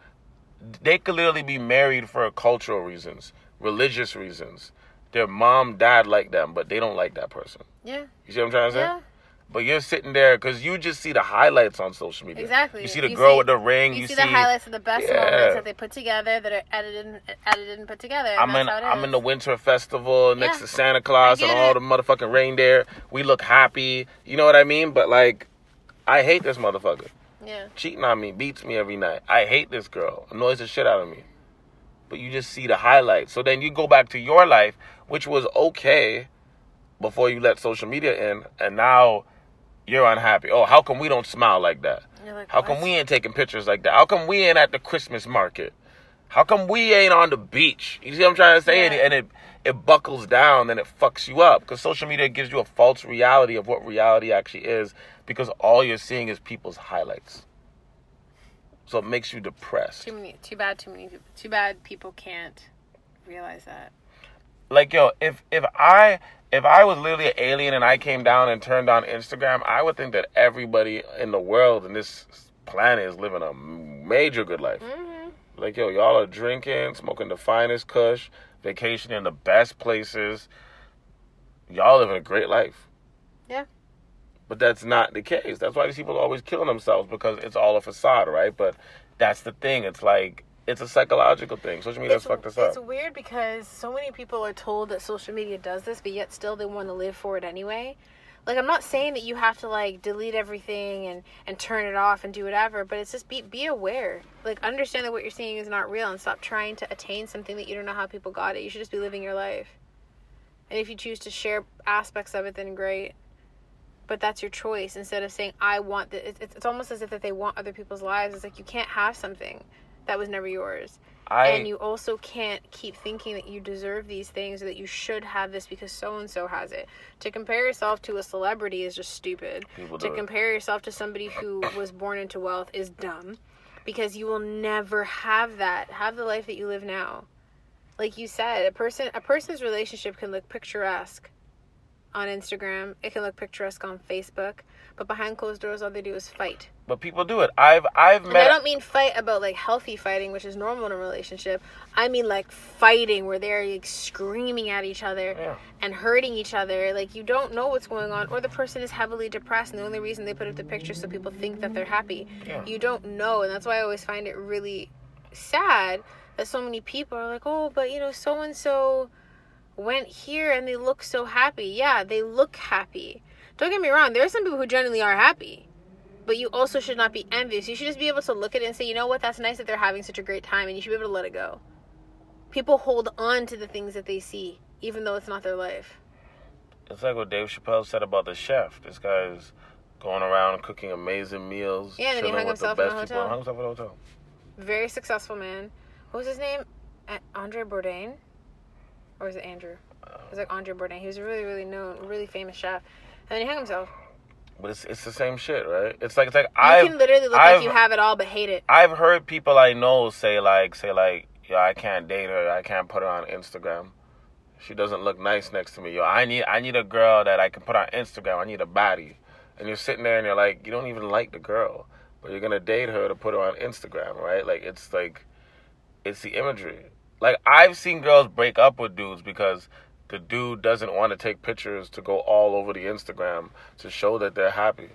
they could literally be married for cultural reasons religious reasons their mom died like them but they don't like that person Yeah. you see what i'm trying to say Yeah. but you're sitting there because you just see the highlights on social media Exactly. you see the You girl see- with the ring You, you, see, the highlights of the best Yeah. moments that they put together that are edited, and, edited and put together. and I'm in I'm in the winter festival next Yeah. to Santa Claus and all it. the motherfucking reindeer. We look happy. You know what I mean? But like I hate this motherfucker. Yeah. Cheating on me, beats me every night. I hate this girl. Annoys the shit out of me. But you just see the highlights. So then you go back to your life, which was okay before you let social media in, and now you're unhappy. Oh, how come we don't smile like that? Like, How come "What?" we ain't taking pictures like that? How come we ain't at the Christmas market? How come we ain't on the beach? You see what I'm trying to say? Yeah. and it it buckles down and it fucks you up because social media gives you a false reality of what reality actually is because all you're seeing is people's highlights. So it makes you depressed. Too many. Too bad. Too many. Too bad people can't realize that. like yo if if i if i was literally an alien and i came down and turned on instagram i would think that everybody in the world in this planet is living a major good life Mm-hmm. like yo y'all are drinking smoking the finest kush vacationing in the best places. Y'all living a great life. Yeah. but that's not the case. That's why these people are always killing themselves because it's all a facade right? But that's the thing. It's like it's a psychological thing. Social media has fucked us it's up. It's weird because so many people are told that social media does this, but yet still they want to live for it anyway. Like I'm not saying that you have to like delete everything and and turn it off and do whatever, but it's just be be aware. Like understand that what you're seeing is not real and stop trying to attain something that you don't know how people got it. You should just be living your life. And if you choose to share aspects of it, then great. But that's your choice. Instead of saying I want this, it's, it's almost as if that they want other people's lives. It's like you can't have something that was never yours I, and you also can't keep thinking that you deserve these things or that you should have this because so and so has it. To compare yourself to a celebrity is just stupid. To it. compare yourself to somebody who was born into wealth is dumb because you will never have that. Have the life that you live now. Like you said, a person a person's relationship can look picturesque on Instagram. It can look picturesque on Facebook, but behind closed doors all they do is fight. but people do it i've i've And met I don't mean fight about like healthy fighting, which is normal in a relationship. I mean like fighting where they're like screaming at each other Yeah. and hurting each other. Like you don't know what's going on, or the person is heavily depressed, and the only reason they put up the picture so people think that they're happy. Yeah. You don't know, and that's why I always find it really sad that so many people are like, oh, but you know, so and so went here and they look so happy. Yeah, they look happy. Don't get me wrong, there are some people who genuinely are happy. But you also should not be envious. You should just be able to look at it and say, you know what, that's nice that they're having such a great time, and you should be able to let it go. People hold on to the things that they see, even though it's not their life. It's like what Dave Chappelle said about the chef. This guy's going around cooking amazing meals. Yeah, and then he hung himself in a best people. hotel. Hung himself in a hotel. Very successful man. What was his name? Andre Bourdain? Or was it Andrew? Uh, it was like Andre Bourdain. He was a really, really known, really famous chef. And then he hung himself. But it's it's the same shit, right? It's like it's like I've can literally look I've, like you have it all but hate it. I've heard people I know say like say like yo I can't date her. I can't put her on Instagram. She doesn't look nice next to me. Yo, I need I need a girl that I can put on Instagram. I need a body. And you're sitting there and you're like, you don't even like the girl, but you're gonna date her to put her on Instagram, right? Like it's like, it's the imagery. Like I've seen girls break up with dudes because the dude doesn't want to take pictures to go all over the Instagram to show that they're happy.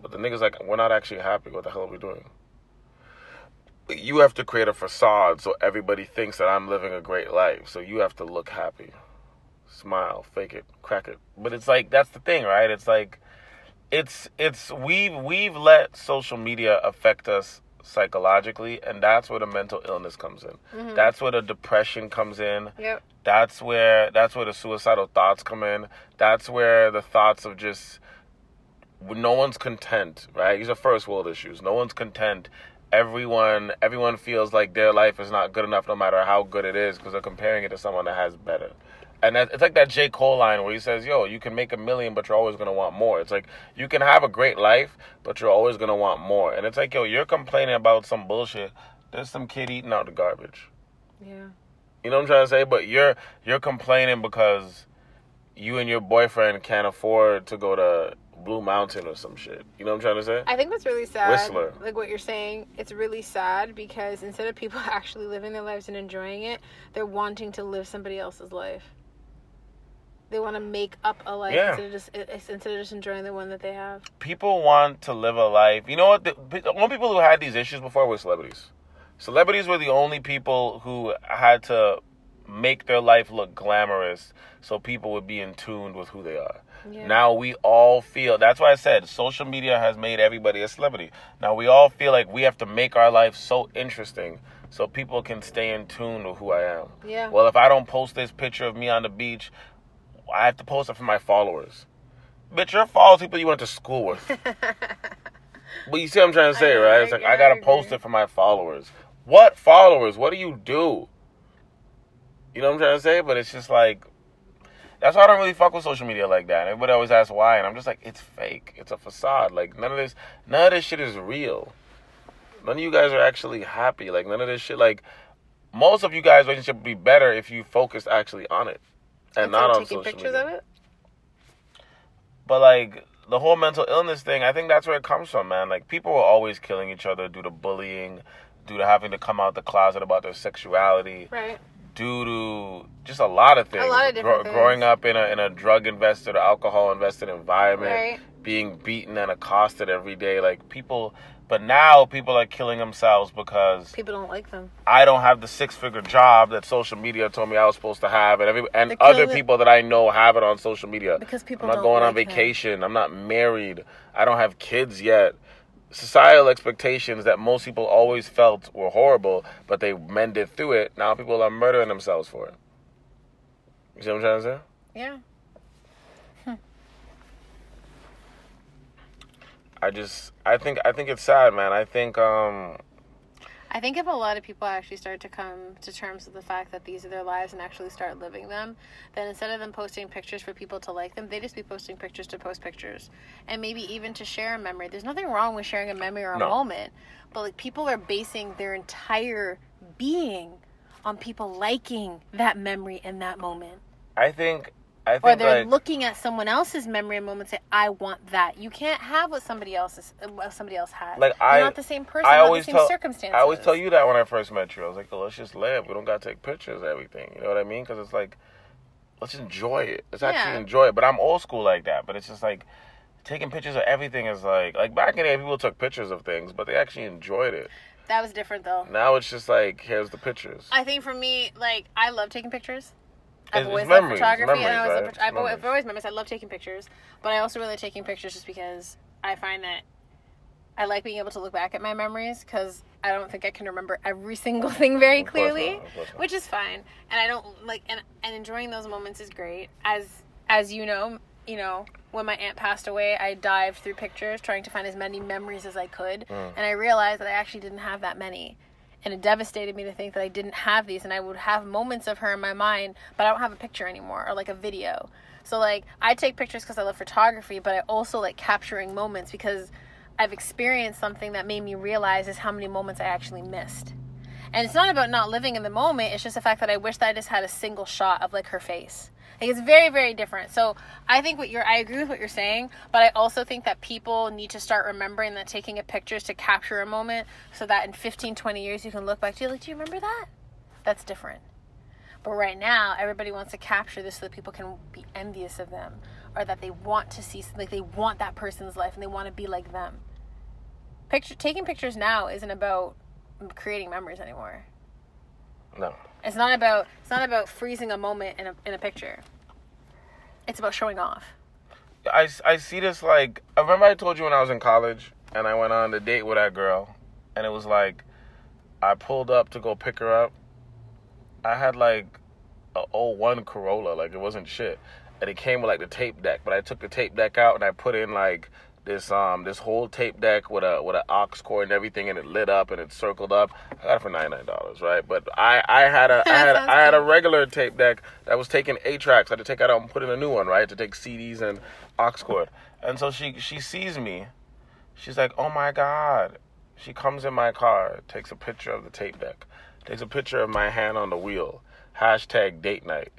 But the nigga's like, we're not actually happy. What the hell are we doing? You have to create a facade so everybody thinks that I'm living a great life. So you have to look happy, smile, fake it, crack it. But it's like that's the thing, right? It's like it's it's we've we've let social media affect us psychologically and that's where the mental illness comes in. Mm-hmm. That's where the depression comes in. Yep. that's where that's where the suicidal thoughts come in. That's where the thoughts of just no one's content right? These are first world issues. No one's content. Everyone everyone feels like their life is not good enough no matter how good it is because they're comparing it to someone that has better and it's like that J. Cole line where he says, "Yo, you can make a million, but you're always gonna want more." It's like you can have a great life, but you're always gonna want more. And it's like, yo, you're complaining about some bullshit. There's some kid eating out the garbage. Yeah. You know what I'm trying to say? But you're you're complaining because you and your boyfriend can't afford to go to Blue Mountain or some shit. You know what I'm trying to say? I think that's really sad. Whistler. Like what you're saying, it's really sad because instead of people actually living their lives and enjoying it, they're wanting to live somebody else's life. They want to make up a life Yeah. instead of just instead of just enjoying the one that they have. People want to live a life. You know what? The, the only people who had these issues before were celebrities. Celebrities were the only people who had to make their life look glamorous so people would be in tune with who they are. Yeah. Now we all feel that's why I said social media has made everybody a celebrity. Now we all feel like we have to make our life so interesting so people can stay in tune with who I am. Yeah. Well, if I don't post this picture of me on the beach, I have to post it for my followers. Bitch, your followers people you went to school with. But you see what I'm trying to say, I right? I It's like I gotta post it for my followers. What followers? What do you do? You know what I'm trying to say? But it's just like that's why I don't really fuck with social media like that. Everybody always asks why, and I'm just like, it's fake. It's a facade. Like none of this, none of this shit is real. None of you guys are actually happy. Like none of this shit. Like most of you guys' relationship would be better if you focused actually on it and Instead not on taking social pictures media. of it. But like the whole mental illness thing, I think that's where it comes from, man. Like people were always killing each other due to bullying, due to having to come out the closet about their sexuality, Right. due to just a lot of things. lot of different things. Growing up in a in a drug invested or alcohol invested environment, Right. being beaten and accosted every day, like people. But now people are killing themselves because People don't like them. I don't have the six figure job that social media told me I was supposed to have, and every and other it- people that I know have it on social media. Because people I'm not going on like them. vacation. I'm not married. I don't have kids yet. Societal expectations that most people always felt were horrible, but they mended through it. Now people are murdering themselves for it. You see what I'm trying to say? Yeah. I just, I think, I think it's sad, man. I think, um, I think if a lot of people actually start to come to terms with the fact that these are their lives and actually start living them, then instead of them posting pictures for people to like them, they just be posting pictures to post pictures. And maybe even to share a memory. There's nothing wrong with sharing a memory or a No. moment, but like people are basing their entire being on people liking that memory in that moment. I think, I Or they're like, looking at someone else's memory and moment and say, I want that. You can't have what somebody else is, uh, what somebody else had. Like, You're I- not the same person, I always the same tell, circumstances. I always tell you that when I first met you. I was like, oh, let's just live. We don't gotta take pictures of everything. You know what I mean? Because it's like, let's enjoy it. Let's actually enjoy it. But I'm old school like that. But it's just like taking pictures of everything is like, like back in the day, people took pictures of things, but they actually enjoyed it. That was different though. Now it's just like, here's the pictures. I think for me, like I love taking pictures. I've It's- always it's loved memories, photography, and I always right? I've always, memories. I've always memories. I love taking pictures, but I also really like taking pictures just because I find that I like being able to look back at my memories because I don't think I can remember every single thing very clearly, not, not. which is fine. And I don't like and and enjoying those moments is great. As as you know, you know when my aunt passed away, I dived through pictures trying to find as many memories as I could, Mm. and I realized that I actually didn't have that many. And it devastated me to think that I didn't have these, and I would have moments of her in my mind, but I don't have a picture anymore or like a video. So like I take pictures because I love photography, but I also like capturing moments because I've experienced something that made me realize is how many moments I actually missed. And it's not about not living in the moment, it's just the fact that I wish that I just had a single shot of like her face. Like it's very, very different. So I think what you're I agree with what you're saying, but I also think that people need to start remembering that taking a picture is to capture a moment so that in 15, 20 years you can look back to you like, do you remember that? That's different. But right now, everybody wants to capture this so that people can be envious of them, or that they want to see, like they want that person's life and they want to be like them. Picture taking pictures now isn't about creating memories anymore. no. It's not about it's not about freezing a moment in a in a picture. It's about showing off. I, I see this like I remember I told you when I was in college and I went on a date with that girl and it was like I pulled up to go pick her up. I had like a 01 Corolla, like it wasn't shit. And it came with like the tape deck, but I took the tape deck out and I put in like this um this whole tape deck with a with an aux cord and everything and it lit up and it circled up. I got it for ninety nine dollars, right? But I I had a I had I had a regular tape deck that was taking eight tracks. I had to take it out and put in a new one, right? To take CDs and aux cord. And so she she sees me. She's like, "Oh my god." She comes in my car, takes a picture of the tape deck, takes a picture of my hand on the wheel. Hashtag date night.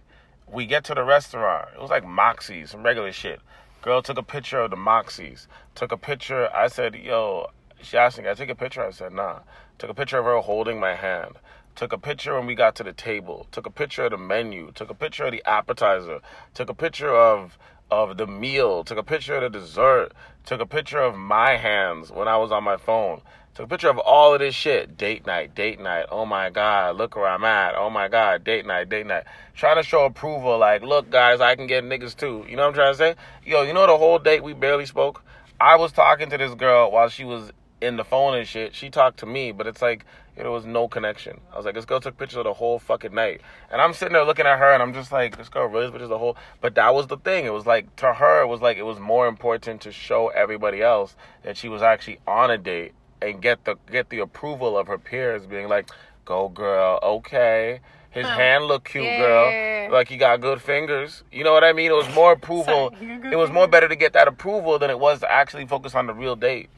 We get to the restaurant. It was like Moxie, some regular shit. Girl took a picture of the Moxie's. Took a picture. I said, "Yo." She asked me, I take a picture?" I said, "Nah." Took a picture of her holding my hand. Took a picture when we got to the table. Took a picture of the menu. Took a picture of the appetizer. Took a picture of of the meal. Took a picture of the dessert. Took a picture of my hands when I was on my phone. Took a picture of all of this shit. Date night, date night. Oh my God, look where I'm at. Oh my God, date night, date night. Trying to show approval, like, look, guys, I can get niggas too. You know what I'm trying to say? Yo, you know the whole date we barely spoke? I was talking to this girl while she was in the phone and shit. She talked to me, but it's like there was no connection. I was like, this girl took pictures of the whole fucking night, and I'm sitting there looking at her, and I'm just like, this girl really took pictures the whole. But that was the thing. It was like to her, it was like it was more important to show everybody else that she was actually on a date and get the get the approval of her peers, being like, "Go, girl, okay." His Huh. hand look cute, Yeah, girl. Like he got good fingers. You know what I mean? It was more approval. Sorry, you got good it was more better to get that approval than it was to actually focus on the real date.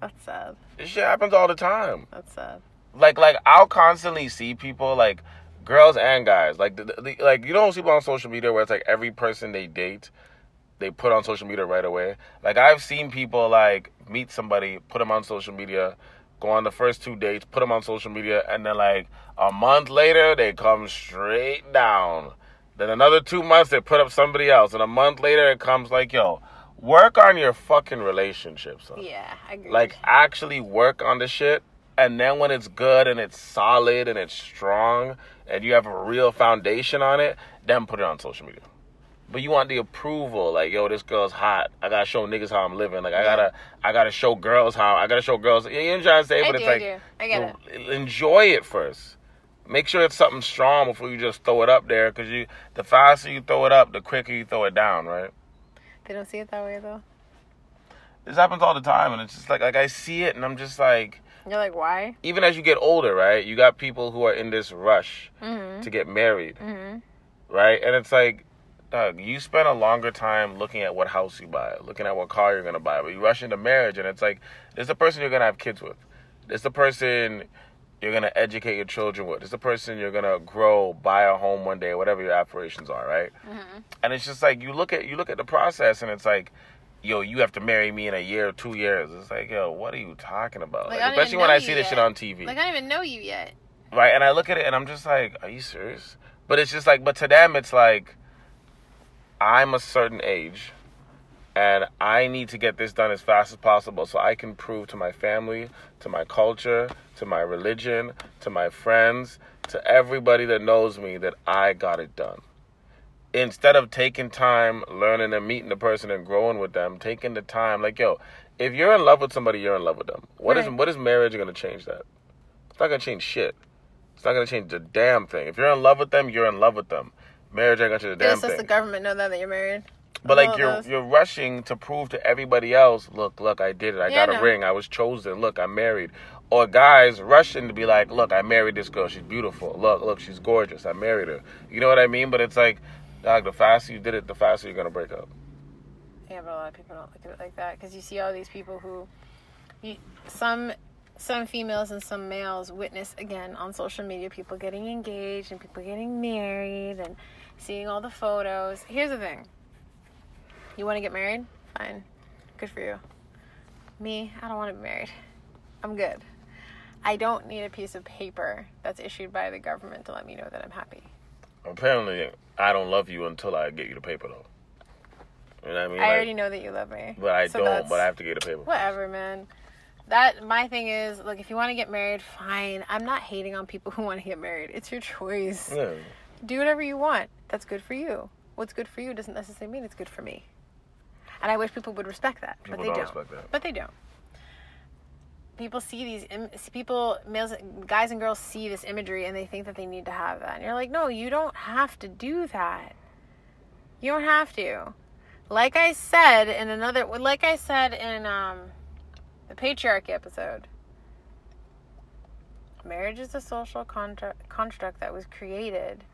That's sad. This shit happens all the time. That's sad. like like I'll constantly see people like girls and guys like the, the, like you don't see people on social media where it's like every person they date they put on social media right away. Like I've seen people like meet somebody, put them on social media, go on the first two dates, put them on social media, and then like a month later they come straight down. Then another two months they put up somebody else, and a month later it comes like yo, work on your fucking relationship, son Yeah, I agree. like actually work on the shit and then when it's good and it's solid and it's strong and you have a real foundation on it then put it on social media but you want the approval like yo this girl's hot i gotta show niggas how i'm living like i gotta i gotta show girls how i gotta show girls you know what i'm trying to say I but do, it's I do. I get it. enjoy it first make sure it's something strong before you just throw it up there because you the faster you throw it up the quicker you throw it down right they don't see it that way though. this happens all the time and it's just like like i see it and i'm just like You're like, why? even as you get older, right? You got people who are in this rush Mm-hmm. to get married, Mm-hmm. right? And it's like, Doug, you spend a longer time looking at what house you buy, looking at what car you're gonna buy, but you rush into marriage, and it's like, this is the person you're gonna have kids with. This is the person you're gonna educate your children with. This is the person you're gonna grow, buy a home one day, whatever your aspirations are, right? Mm-hmm. And it's just like you look at you look at the process, and it's like. Yo, you have to marry me in a year or two years. It's like, yo, what are you talking about? Like, Like, especially when I see this shit on TV Like I don't even know you yet. right? And I look at it and I'm just like, are you serious? But it's just like, but to them, it's like, I'm a certain age and I need to get this done as fast as possible so I can prove to my family, to my culture, to my religion, to my friends, to everybody that knows me that I got it done. Instead of taking time learning and meeting the person and growing with them, taking the time, like, yo, if you're in love with somebody, you're in love with them. What is Right. what is marriage gonna change that? It's not gonna change shit. It's not gonna change the damn thing. If you're in love with them, you're in love with them. Marriage ain't gonna change the damn does thing. the government know that that you're married? but like you're those. you're rushing to prove to everybody else, look, look, I did it. I Yeah, got a ring. I was chosen. Look, I'm married. Or guys rushing to be like, look, I married this girl. She's beautiful. Look, look, she's gorgeous. I married her. You know what I mean? But it's like, dog, the faster you did it, the faster you're gonna break up. Yeah, but a lot of people don't look at it like that because you see all these people who, you, some, some females and some males witness again on social media people getting engaged and people getting married and seeing all the photos. Here's the thing: you want to get married? Fine, good for you. Me, I don't want to be married. I'm good. I don't need a piece of paper that's issued by the government to let me know that I'm happy. Apparently, I don't love you until I get you the paper, though. You know what I mean? I Like, already know that you love me. but I so don't. But I have to get a paper. whatever man that my thing is look if you want to get married fine i'm not hating on people who want to get married it's your choice Yeah. do whatever you want that's good for you. What's good for you doesn't necessarily mean it's good for me. And i wish people would respect that People but they don't don't, respect that. but they don't. People see these Im- people males guys and girls see this imagery and they think that they need to have that. And you're like no you don't have to do that. You don't have to. Like i said in another like i said in um the patriarchy episode marriage is a social construct, construct that was created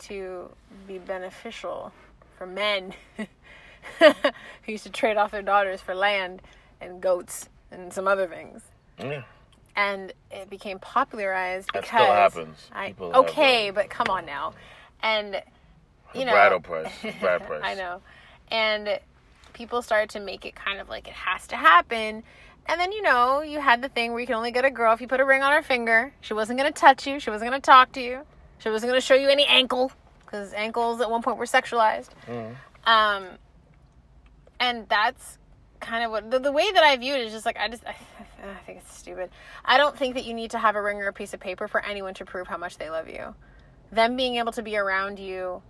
to be beneficial for men who used to trade off their daughters for land and goats and some other things Yeah. and it became popularized That because still happens. I, People have, okay uh, but come on now and you know bridal price. Bride price. I know. And people started to make it kind of like it has to happen. And then, you know, you had the thing where you can only get a girl if you put a ring on her finger. She wasn't going to touch you. She wasn't going to talk to you. She wasn't going to show you any ankle because ankles at one point were sexualized. Mhm. Um, and that's kind of what the, the way that I view it is just like I just I, I think it's stupid. I don't think that you need to have a ring or a piece of paper for anyone to prove how much they love you. Them being able to be around you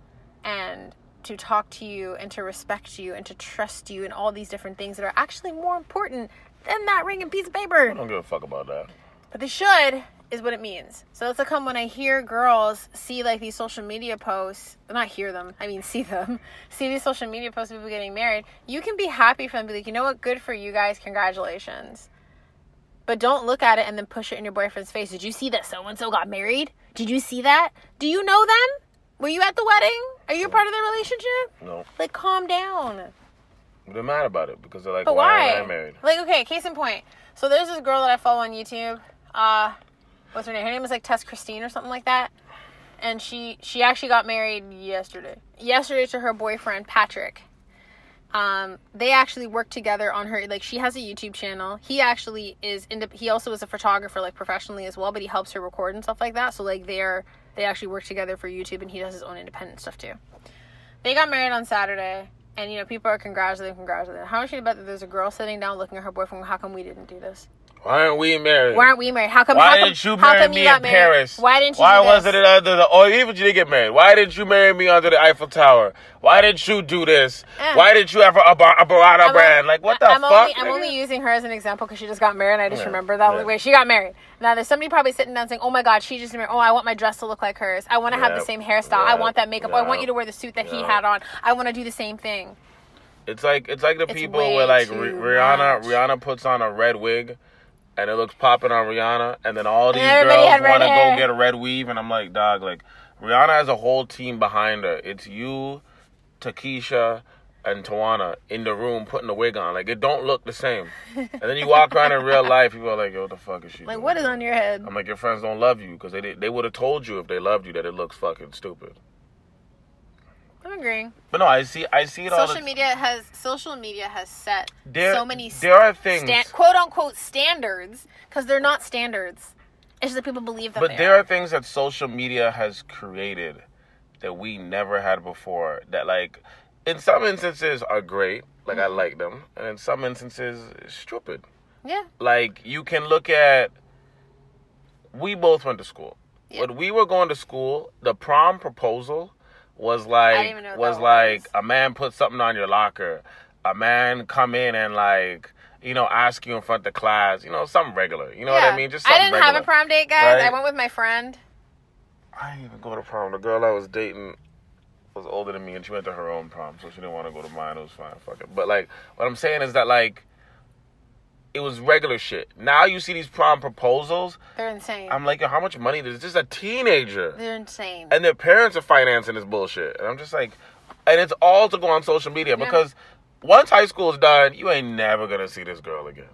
and to talk to you and to respect you and to trust you and all these different things that are actually more important than that ring and piece of paper. I don't give a fuck about that. But they should. Is what it means. So it's like come when I hear girls see like these social media posts, not hear them, I mean see them, see these social media posts of people getting married, you can be happy for them, be like, you know what, good for you guys, congratulations. But don't look at it and then push it in your boyfriend's face. Did you see that so and so got married? Did you see that? Do you know them? Were you at the wedding? Are you a part of their relationship? No, Like, calm down. they're mad about it because they're like, But why, why? am I married? Like, okay, case in point. So there's this girl that I follow on YouTube. Uh, what's her name? Her name is like Tess Christine or something like that. And she she actually got married yesterday. Yesterday to her boyfriend Patrick. Um, they actually work together on her. Like, she has a YouTube channel. He actually is. Into, he also is a photographer, like professionally as well. But he helps her record and stuff like that. So like they're they actually work together for YouTube, and he does his own independent stuff too. They got married on Saturday, and you know people are congratulating, congratulating. How much you bet that there's a girl sitting down looking at her boyfriend? How come we didn't do this? Why aren't we married? Why aren't we married? How come? Why how come, didn't you how marry come me got in married? Paris? Why didn't you? Why wasn't it under the? Or even you didn't get married, why didn't you marry me under the Eiffel Tower? Why didn't you do this? Eh. Why didn't you have a, a, a Barada brand? Like what the I'm fuck? Only, I'm nigga? only using her as an example because she just got married. and I just Yeah, remember that. yeah. Wait, she got married. Now there's somebody probably sitting down saying, "Oh my God, she just married. Oh, I want my dress to look like hers. I want to have the same hairstyle. I want that makeup. I want you to wear the suit that he had on. I want to do the same thing." It's like it's like the It's people where like Rihanna much. Rihanna puts on a red wig and it looks popping on Rihanna and then all these everybody girls want to go get a red weave and I'm like dog like Rihanna has a whole team behind her. It's you, Takesha and Tawana in the room putting the wig on. Like it don't look the same. and then you walk around in real life, people are like, "Yo, what the fuck is she?" Like, doing? what is on your head? I'm like, your friends don't love you because they did, they would have told you if they loved you that it looks fucking stupid. I'm agreeing. But no, I see I see it all. Social the, media has social media has set There, so many there are things. stand, quote unquote standards because they're not standards. It's just that people believe that But they there are. are things that social media has created that we never had before. That like, in some instances are great. Like I mm-hmm. like them, and in some instances, it's stupid. Yeah, Like you can look at. We both went to school. Yeah. When we were going to school, the prom proposal was like was like was. a man put something on your locker, a man come in and like you know ask you in front of the class, you know something regular. You know what. I mean? Just I didn't have a prom date, guys. Right? I went with my friend. I didn't even go to prom. The girl I was dating was older than me, and she went to her own prom, so she didn't want to go to mine. It was fine, fuck it. But like, what I'm saying is that like, it was regular shit. Now you see these prom proposals. They're insane. I'm like, yo, how much money? does This is just a teenager, They're insane. and their parents are financing this bullshit. And I'm just like, and it's all to go on social media Yeah. because once high school's done, you ain't never gonna see this girl again.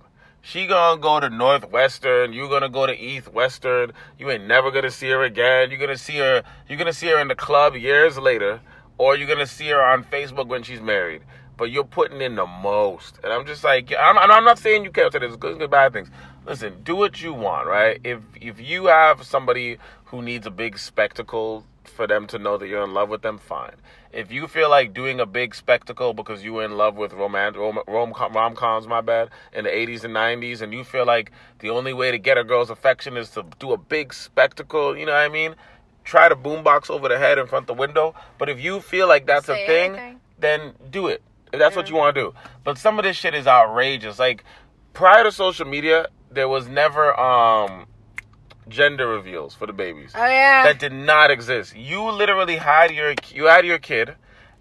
She gonna go to Northwestern. You gonna go to East Western. You ain't never gonna see her again. You're gonna see her. You're gonna see her in the club years later, or you're gonna see her on Facebook when she's married. But you're putting in the most, and I'm just like, I'm, I'm not saying you can't say there's good, good, bad things. Listen, do what you want, right? If if you have somebody who needs a big spectacle for them to know that you're in love with them, fine. If you feel like doing a big spectacle because you were in love with romance, rom, rom, rom coms, my bad, in the 80s and 90s, and you feel like the only way to get a girl's affection is to do a big spectacle, you know what I mean? Try to boombox over the head in front of the window. But if you feel like that's Say a thing, anything. then do it. If that's what you want to do. But some of this shit is outrageous. Like prior to social media, there was never um gender reveals for the babies oh yeah. that did not exist. You literally had your you had your kid,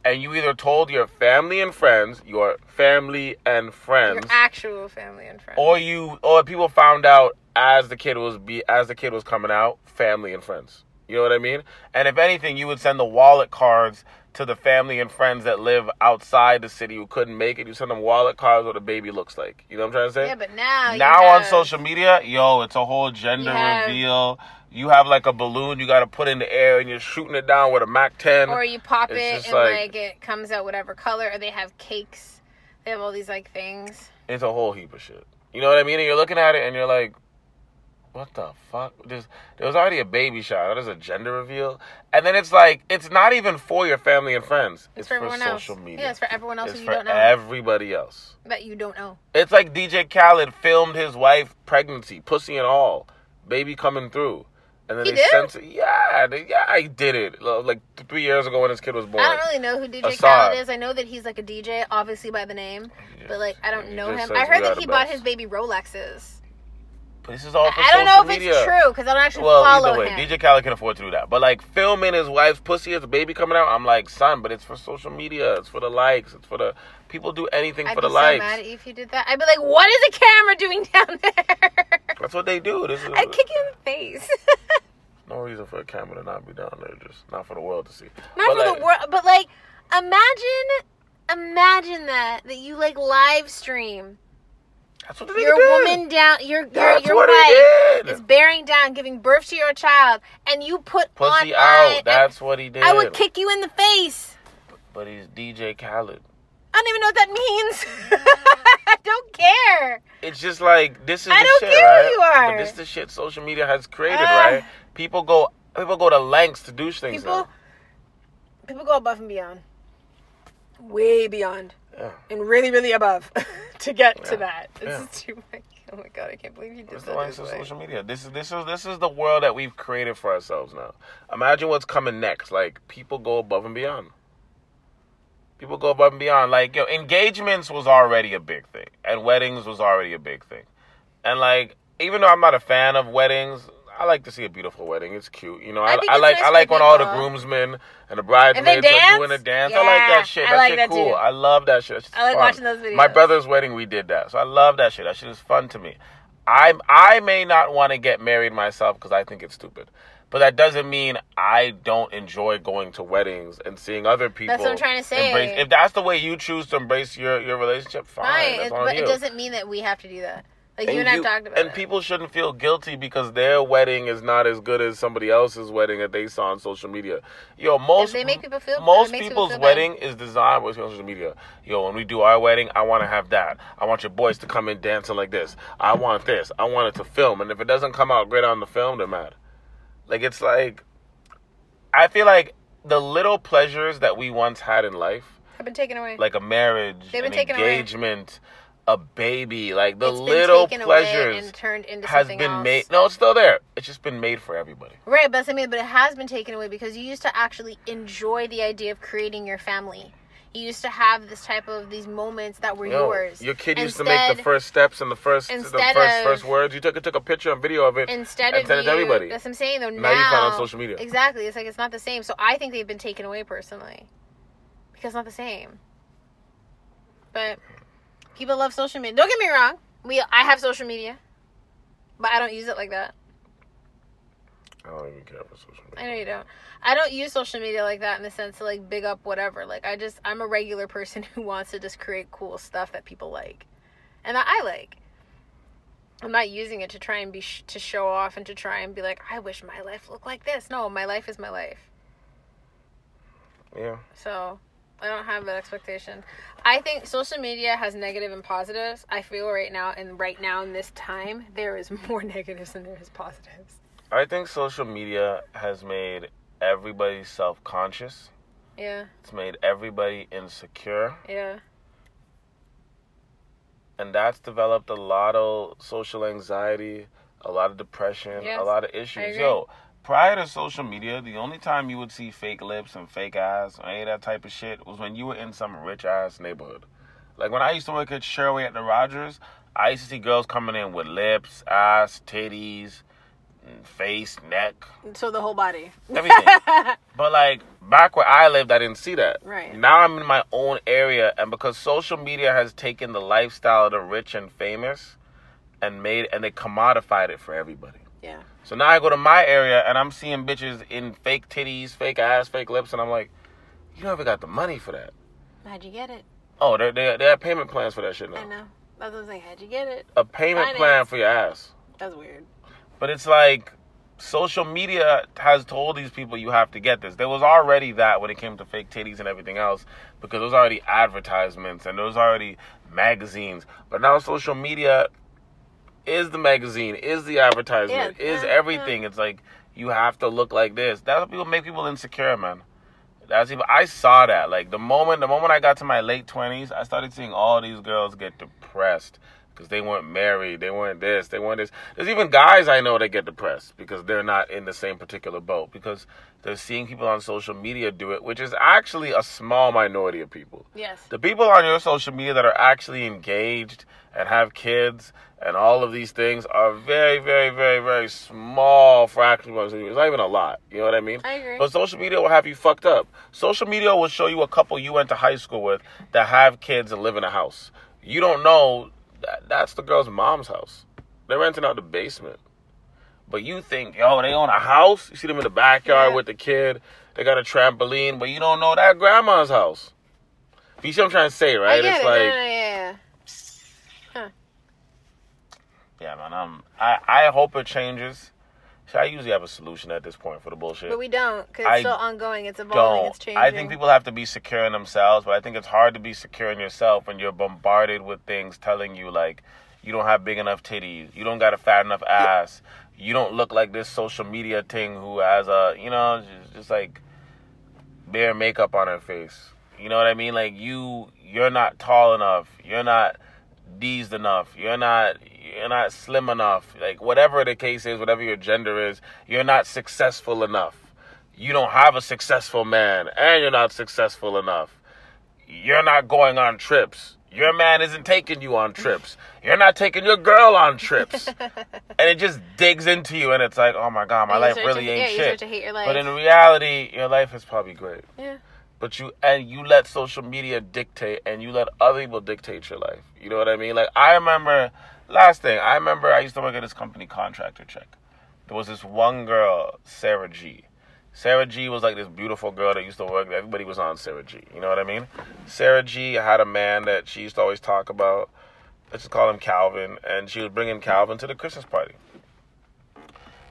and you either told your family and friends, your family and Your friends, actual family and friends. or you or people found out as the kid was be as the kid was coming out, family and friends. You know what I mean? And if anything, you would send the wallet cards to the family and friends that live outside the city who couldn't make it. You send them wallet cards what the baby looks like. You know what I'm trying to say? yeah, but now you now on social media, yo, it's a whole gender You have- reveal. You have like a balloon you got to put in the air and you're shooting it down with a Mac 10. or you pop It's it and like- like, it comes out whatever color, or they have cakes. They have all these like things. It's a whole heap of shit. You know what I mean? And you're looking at it and you're like, what the fuck? There's, there was already a baby shower. There's a gender reveal. And then it's like, it's not even for your family and friends. It's, It's, for everyone social else. media. Yeah, it's for everyone else It's who for you don't know everybody else. that you don't know. It's like DJ Khaled filmed his wife pregnancy, pussy and all, baby coming through. And then He they did? sent it. Yeah, they, yeah, I did it. Like three years ago when his kid was born. I don't really know who DJ Assad. Khaled is. I know that he's like a DJ, obviously by the name, He but like I don't he know him. I heard that he bought best. his baby Rolexes. This is all for social media. I don't know if media. it's true because I don't actually Well, follow either way, him. DJ Khaled can afford to do that. But like filming his wife's pussy as a baby coming out, I'm like, son, but it's for social media. It's for the likes. It's for the people do anything I'd for be the so likes. mad at you if you did that. I'd be like, "What is the camera doing down there?" That's what they do. This is I'd kick you in the face. no reason for a camera to not be down there. Just not for the world to see. Not But, for like, the world, but like, imagine, imagine that that you like live stream That's what they your did. woman down, your your your wife is bearing down, giving birth to your child, and you put Pussy on out. I- That's what he did. I would kick you in the face. But he's DJ Khaled. I don't even know what that means. I don't care. It's just like this is I the don't shit, care right? who you are. But this is the shit social media has created, Ah. right? People go people go to lengths to do things People, now. people go above and beyond, way beyond, Yeah. and really, really above to get Yeah. to that. This Yeah. is too much. Oh my god, I can't believe you did It's that. lengths this of social media. This is this is this is the world that we've created for ourselves now. Imagine what's coming next. Like people go above and beyond. People go above and beyond. Like yo, engagements was already a big thing, and weddings was already a big thing. And like, even though I'm not a fan of weddings, I like to see a beautiful wedding. It's cute, you know. I, I I like nice I like when all the groomsmen and the bridesmaids are doing a dance. I like that shit. That like shit that cool. too. I love that shit. I like fun. watching those videos. My brother's wedding, we did that, so I love that shit. That shit is fun to me. I I may not want to get married myself because I think it's stupid. But that doesn't mean I don't enjoy going to weddings and seeing other people. That's what I'm trying to say. Embrace, if that's the way you choose to embrace your, your relationship, fine. Fine, That's it, on but you. it doesn't mean that we have to do that. Like you and, And I've talked about and it. people shouldn't feel guilty because their wedding is not as good as somebody else's wedding that they saw on social media. Yo, most they make people feel- most people's feel bad. wedding is designed with social media. Yo, when we do our wedding, I want to have that. I want your boys to come in dancing like this. I want this. I want it to film, and if it doesn't come out great on the film, they're mad. Like it's like, I feel like the little pleasures that we once had in life have been taken away. like a marriage, They've been an taken away. A baby, like the little pleasures and turned into has something been else. made. No, it's still there. It's just been made for everybody. Right, but I mean, but it has been taken away because you used to actually enjoy the idea of creating your family. You used to have this type of these moments that were Yo, yours. Your kid used to make the first steps and the first the first of- first words. You took took a picture and video of it Instead and of sent it you, to everybody. that's what I'm saying though. Now, Now you find on social media. Exactly, it's like it's not the same. So I think they've been taken away personally because it's not the same. But people love social media. Don't get me wrong. We I have social media, but I don't use it like that. I don't even care for social media. I know you don't. I don't use social media like that in the sense to like big up whatever. Like I just I'm a regular person who wants to just create cool stuff that people like, and that I like. I'm not using it to try and be sh- to show off and to try and be like I wish my life looked like this. No, my life is my life. Yeah, So I don't have that expectation. I think social media has negative and positives. I feel right now and right now in this time there is more negatives than there is positives. I think social media has made everybody self conscious. Yeah, It's made everybody insecure. yeah. and that's developed a lot of social anxiety, a lot of depression, Yes, a lot of issues. Yo, prior to social media, the only time you would see fake lips and fake eyes or any of that type of shit was when you were in some rich ass neighborhood. Like when I used to work at Sherway at the Rogers, I used to see girls coming in with lips, ass, titties, mm, face, neck, So the whole body. everything. But like back where I lived, I didn't see that. Right. Now I'm in my own area, and because social media has taken the lifestyle of the rich and famous, and made and they commodified it for everybody. Yeah. So now I go to my area and I'm seeing bitches in fake titties, fake ass, fake lips, and I'm like, you never got the money for that. How'd you get it? Oh, they they they have payment plans for that shit now. I know. That's what I'm saying. How'd you get it? A payment Finance. plan for your ass. That's weird. But it's like social media has told these people you have to get this. There was already that when it came to fake titties and everything else because there was already advertisements and there was already magazines. But now social media is the magazine, is the advertisement, Yeah, is yeah, everything. It's like you have to look like this. That's what people make people insecure, man. That's even I saw that. Like the moment the moment I got to my late twenties, I started seeing all these girls get depressed, because they weren't married, they weren't this, they weren't this. There's even guys I know that get depressed because they're not in the same particular boat because they're seeing people on social media do it, which is actually a small minority of people. Yes. The people on your social media that are actually engaged and have kids and all of these things are very, very, very, very small fraction of It's not even a lot. You know what I mean? I agree. But social media will have you fucked up. Social media will show you a couple you went to high school with that have kids and live in a house. You don't know that that's the girl's mom's house. They're renting out the basement. But you think, yo, they own a house? You see them in the backyard Yeah. with the kid. They got a trampoline, but you don't know that grandma's house. You see what I'm trying to say, right? I get it's it. like no, no, yeah. Yeah, man. Um, I I hope it changes. See, I usually have a solution at this point for the bullshit. But we don't because it's still ongoing. It's evolving. It's Don't. changing. I think people have to be secure in themselves, but I think it's hard to be secure in yourself when you're bombarded with things telling you like you don't have big enough titties, you don't got a fat enough ass, you don't look like this social media thing who has a you know just, just like bare makeup on her face. You know what I mean? Like you, you're not tall enough. You're not D's enough. You're not you're not slim enough. Like whatever the case is, whatever your gender is, you're not successful enough. You don't have a successful man and you're not successful enough. You're not going on trips. Your man isn't taking you on trips. You're not taking your girl on trips. and it just digs into you and it's like, "Oh my god, my you life really to- ain't yeah, you shit." start to hate your But in reality, your life is probably great yeah. but you and you let social media dictate and you let other people dictate your life. You know what I mean? Like I remember last thing, I remember I used to work at this company contractor check. There was this one girl, Sarah G. Sarah G was like this beautiful girl that used to work. Everybody was on Sarah G. You know what I mean? Sarah G had a man that she used to always talk about. Let's just call him Calvin, and she was bringing Calvin to the Christmas party.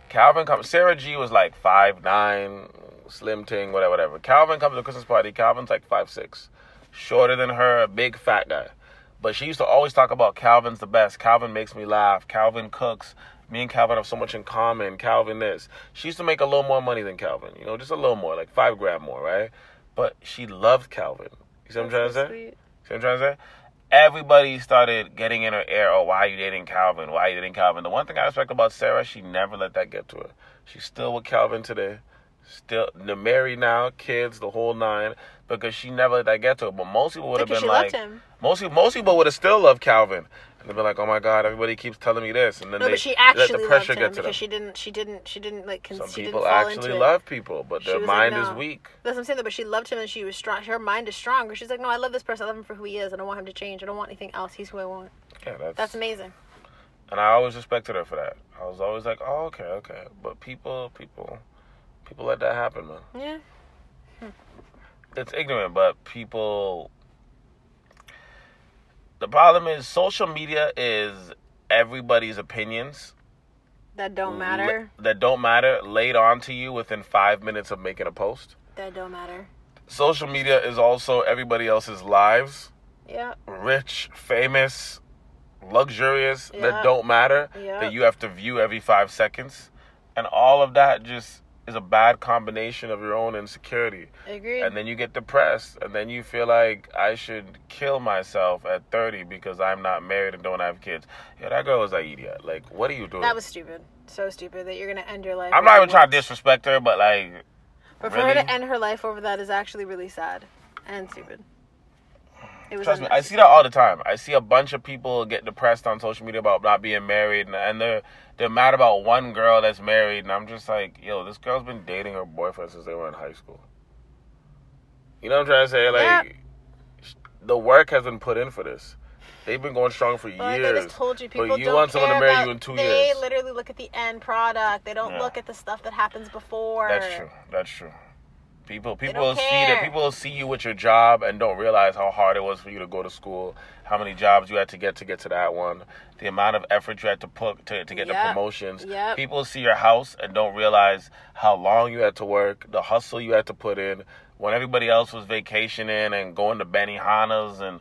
Calvin comes. Sarah G was like five nine, slim ting, whatever, whatever. Calvin comes to the Christmas party. Calvin's like five six, shorter than her, a big fat guy. But she used to always talk about Calvin's the best. Calvin makes me laugh. Calvin cooks. Me and Calvin have so much in common. Calvin this. She used to make a little more money than Calvin. You know, just a little more, like five grand more, right? But she loved Calvin. You see what I'm trying to say? Sweet. See what I'm trying to say? Everybody started getting in her ear. Oh, why are you dating Calvin? Why are you dating Calvin? The one thing I respect about Sarah, she never let that get to her. She's still with Calvin today. Still, they're married now, kids, the whole nine, because she never let that get to her. But most people would have been she like, loved him. most people, most people would have still loved Calvin, and they'd be like, "Oh my God, everybody keeps telling me this," and then No, they but she let actually the loved pressure him get to them. because she didn't. She didn't. She didn't like. Con- Some people actually love people, but She their was like, mind is weak. That's what I'm saying though. But she loved him and she was strong. Her mind is strong. She's like, no, I love this person. I love him for who he is. I don't want him to change. I don't want anything else. He's who I want. Yeah, that's, That's amazing. and I always respected her for that. I was always like, "Oh, okay, okay," but people, people, people let that happen, man. Yeah. Hmm. It's ignorant, but people. The problem is social media is everybody's opinions That don't matter. la- that don't matter laid onto you within five minutes of making a post. That don't matter. Social media is also everybody else's lives, Yeah. rich, famous, luxurious, Yeah. that don't matter, Yeah. that you have to view every five seconds. And all of that just is a bad combination of your own insecurity. Agreed. and then you get depressed and then you feel like i should kill myself at 30 because i'm not married and don't have kids yeah that girl was an idiot like what are you doing that was stupid. So stupid that you're gonna end your life. i'm not even trying to disrespect her but like But for her to end her life over that is actually really sad and stupid. It was trust me i see that all the time i see a bunch of people get depressed on social media about not being married and, and they're they're mad about one girl that's married and i'm just like yo this girl's been dating her boyfriend since they were in high school you know what i'm trying to say like Yeah. the work has been put in for this they've been going strong for Like I years just told you, but people you don't want someone to marry about- you in two they years. literally look at the end product. They don't Yeah. look at the stuff that happens before. That's true. That's true. People people will see that people will see you with your job and don't realize how hard it was for you to go to school, how many jobs you had to get to get to that one, the amount of effort you had to put to, to get the promotions. Yep. People see your house and don't realize how long you had to work, the hustle you had to put in. When everybody else was vacationing and going to Benihana's and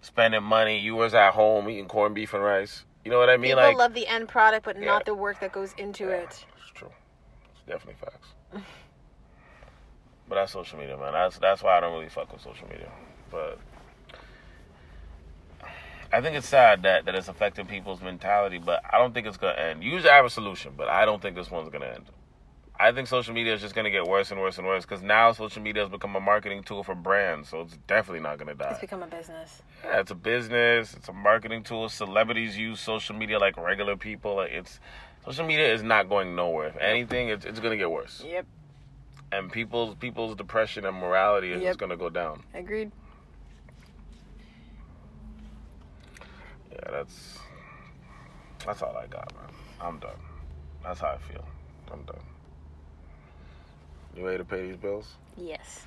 spending money, you was at home eating corned beef and rice. You know what I mean? People like love the end product, but Yeah. not the work that goes into Yeah, it. It's true. It's definitely facts. but that's social media, man. That's that's why I don't really fuck with social media. But I think it's sad that, that it's affecting people's mentality, but I don't think it's gonna end. Usually I have a solution, but I don't think this one's gonna end. I think social media is just gonna get worse and worse and worse because now social media has become a marketing tool for brands, so it's definitely not gonna die. It's become a business. Yeah, it's a business. It's a marketing tool. Celebrities use social media like regular people. Like it's social media is not going nowhere. If anything, it's it's gonna get worse. Yep. And people's people's depression and morality is Yep. just gonna go down. Agreed. Yeah, that's that's all I got, man. I'm done. That's how I feel. I'm done. You ready to pay these bills? Yes.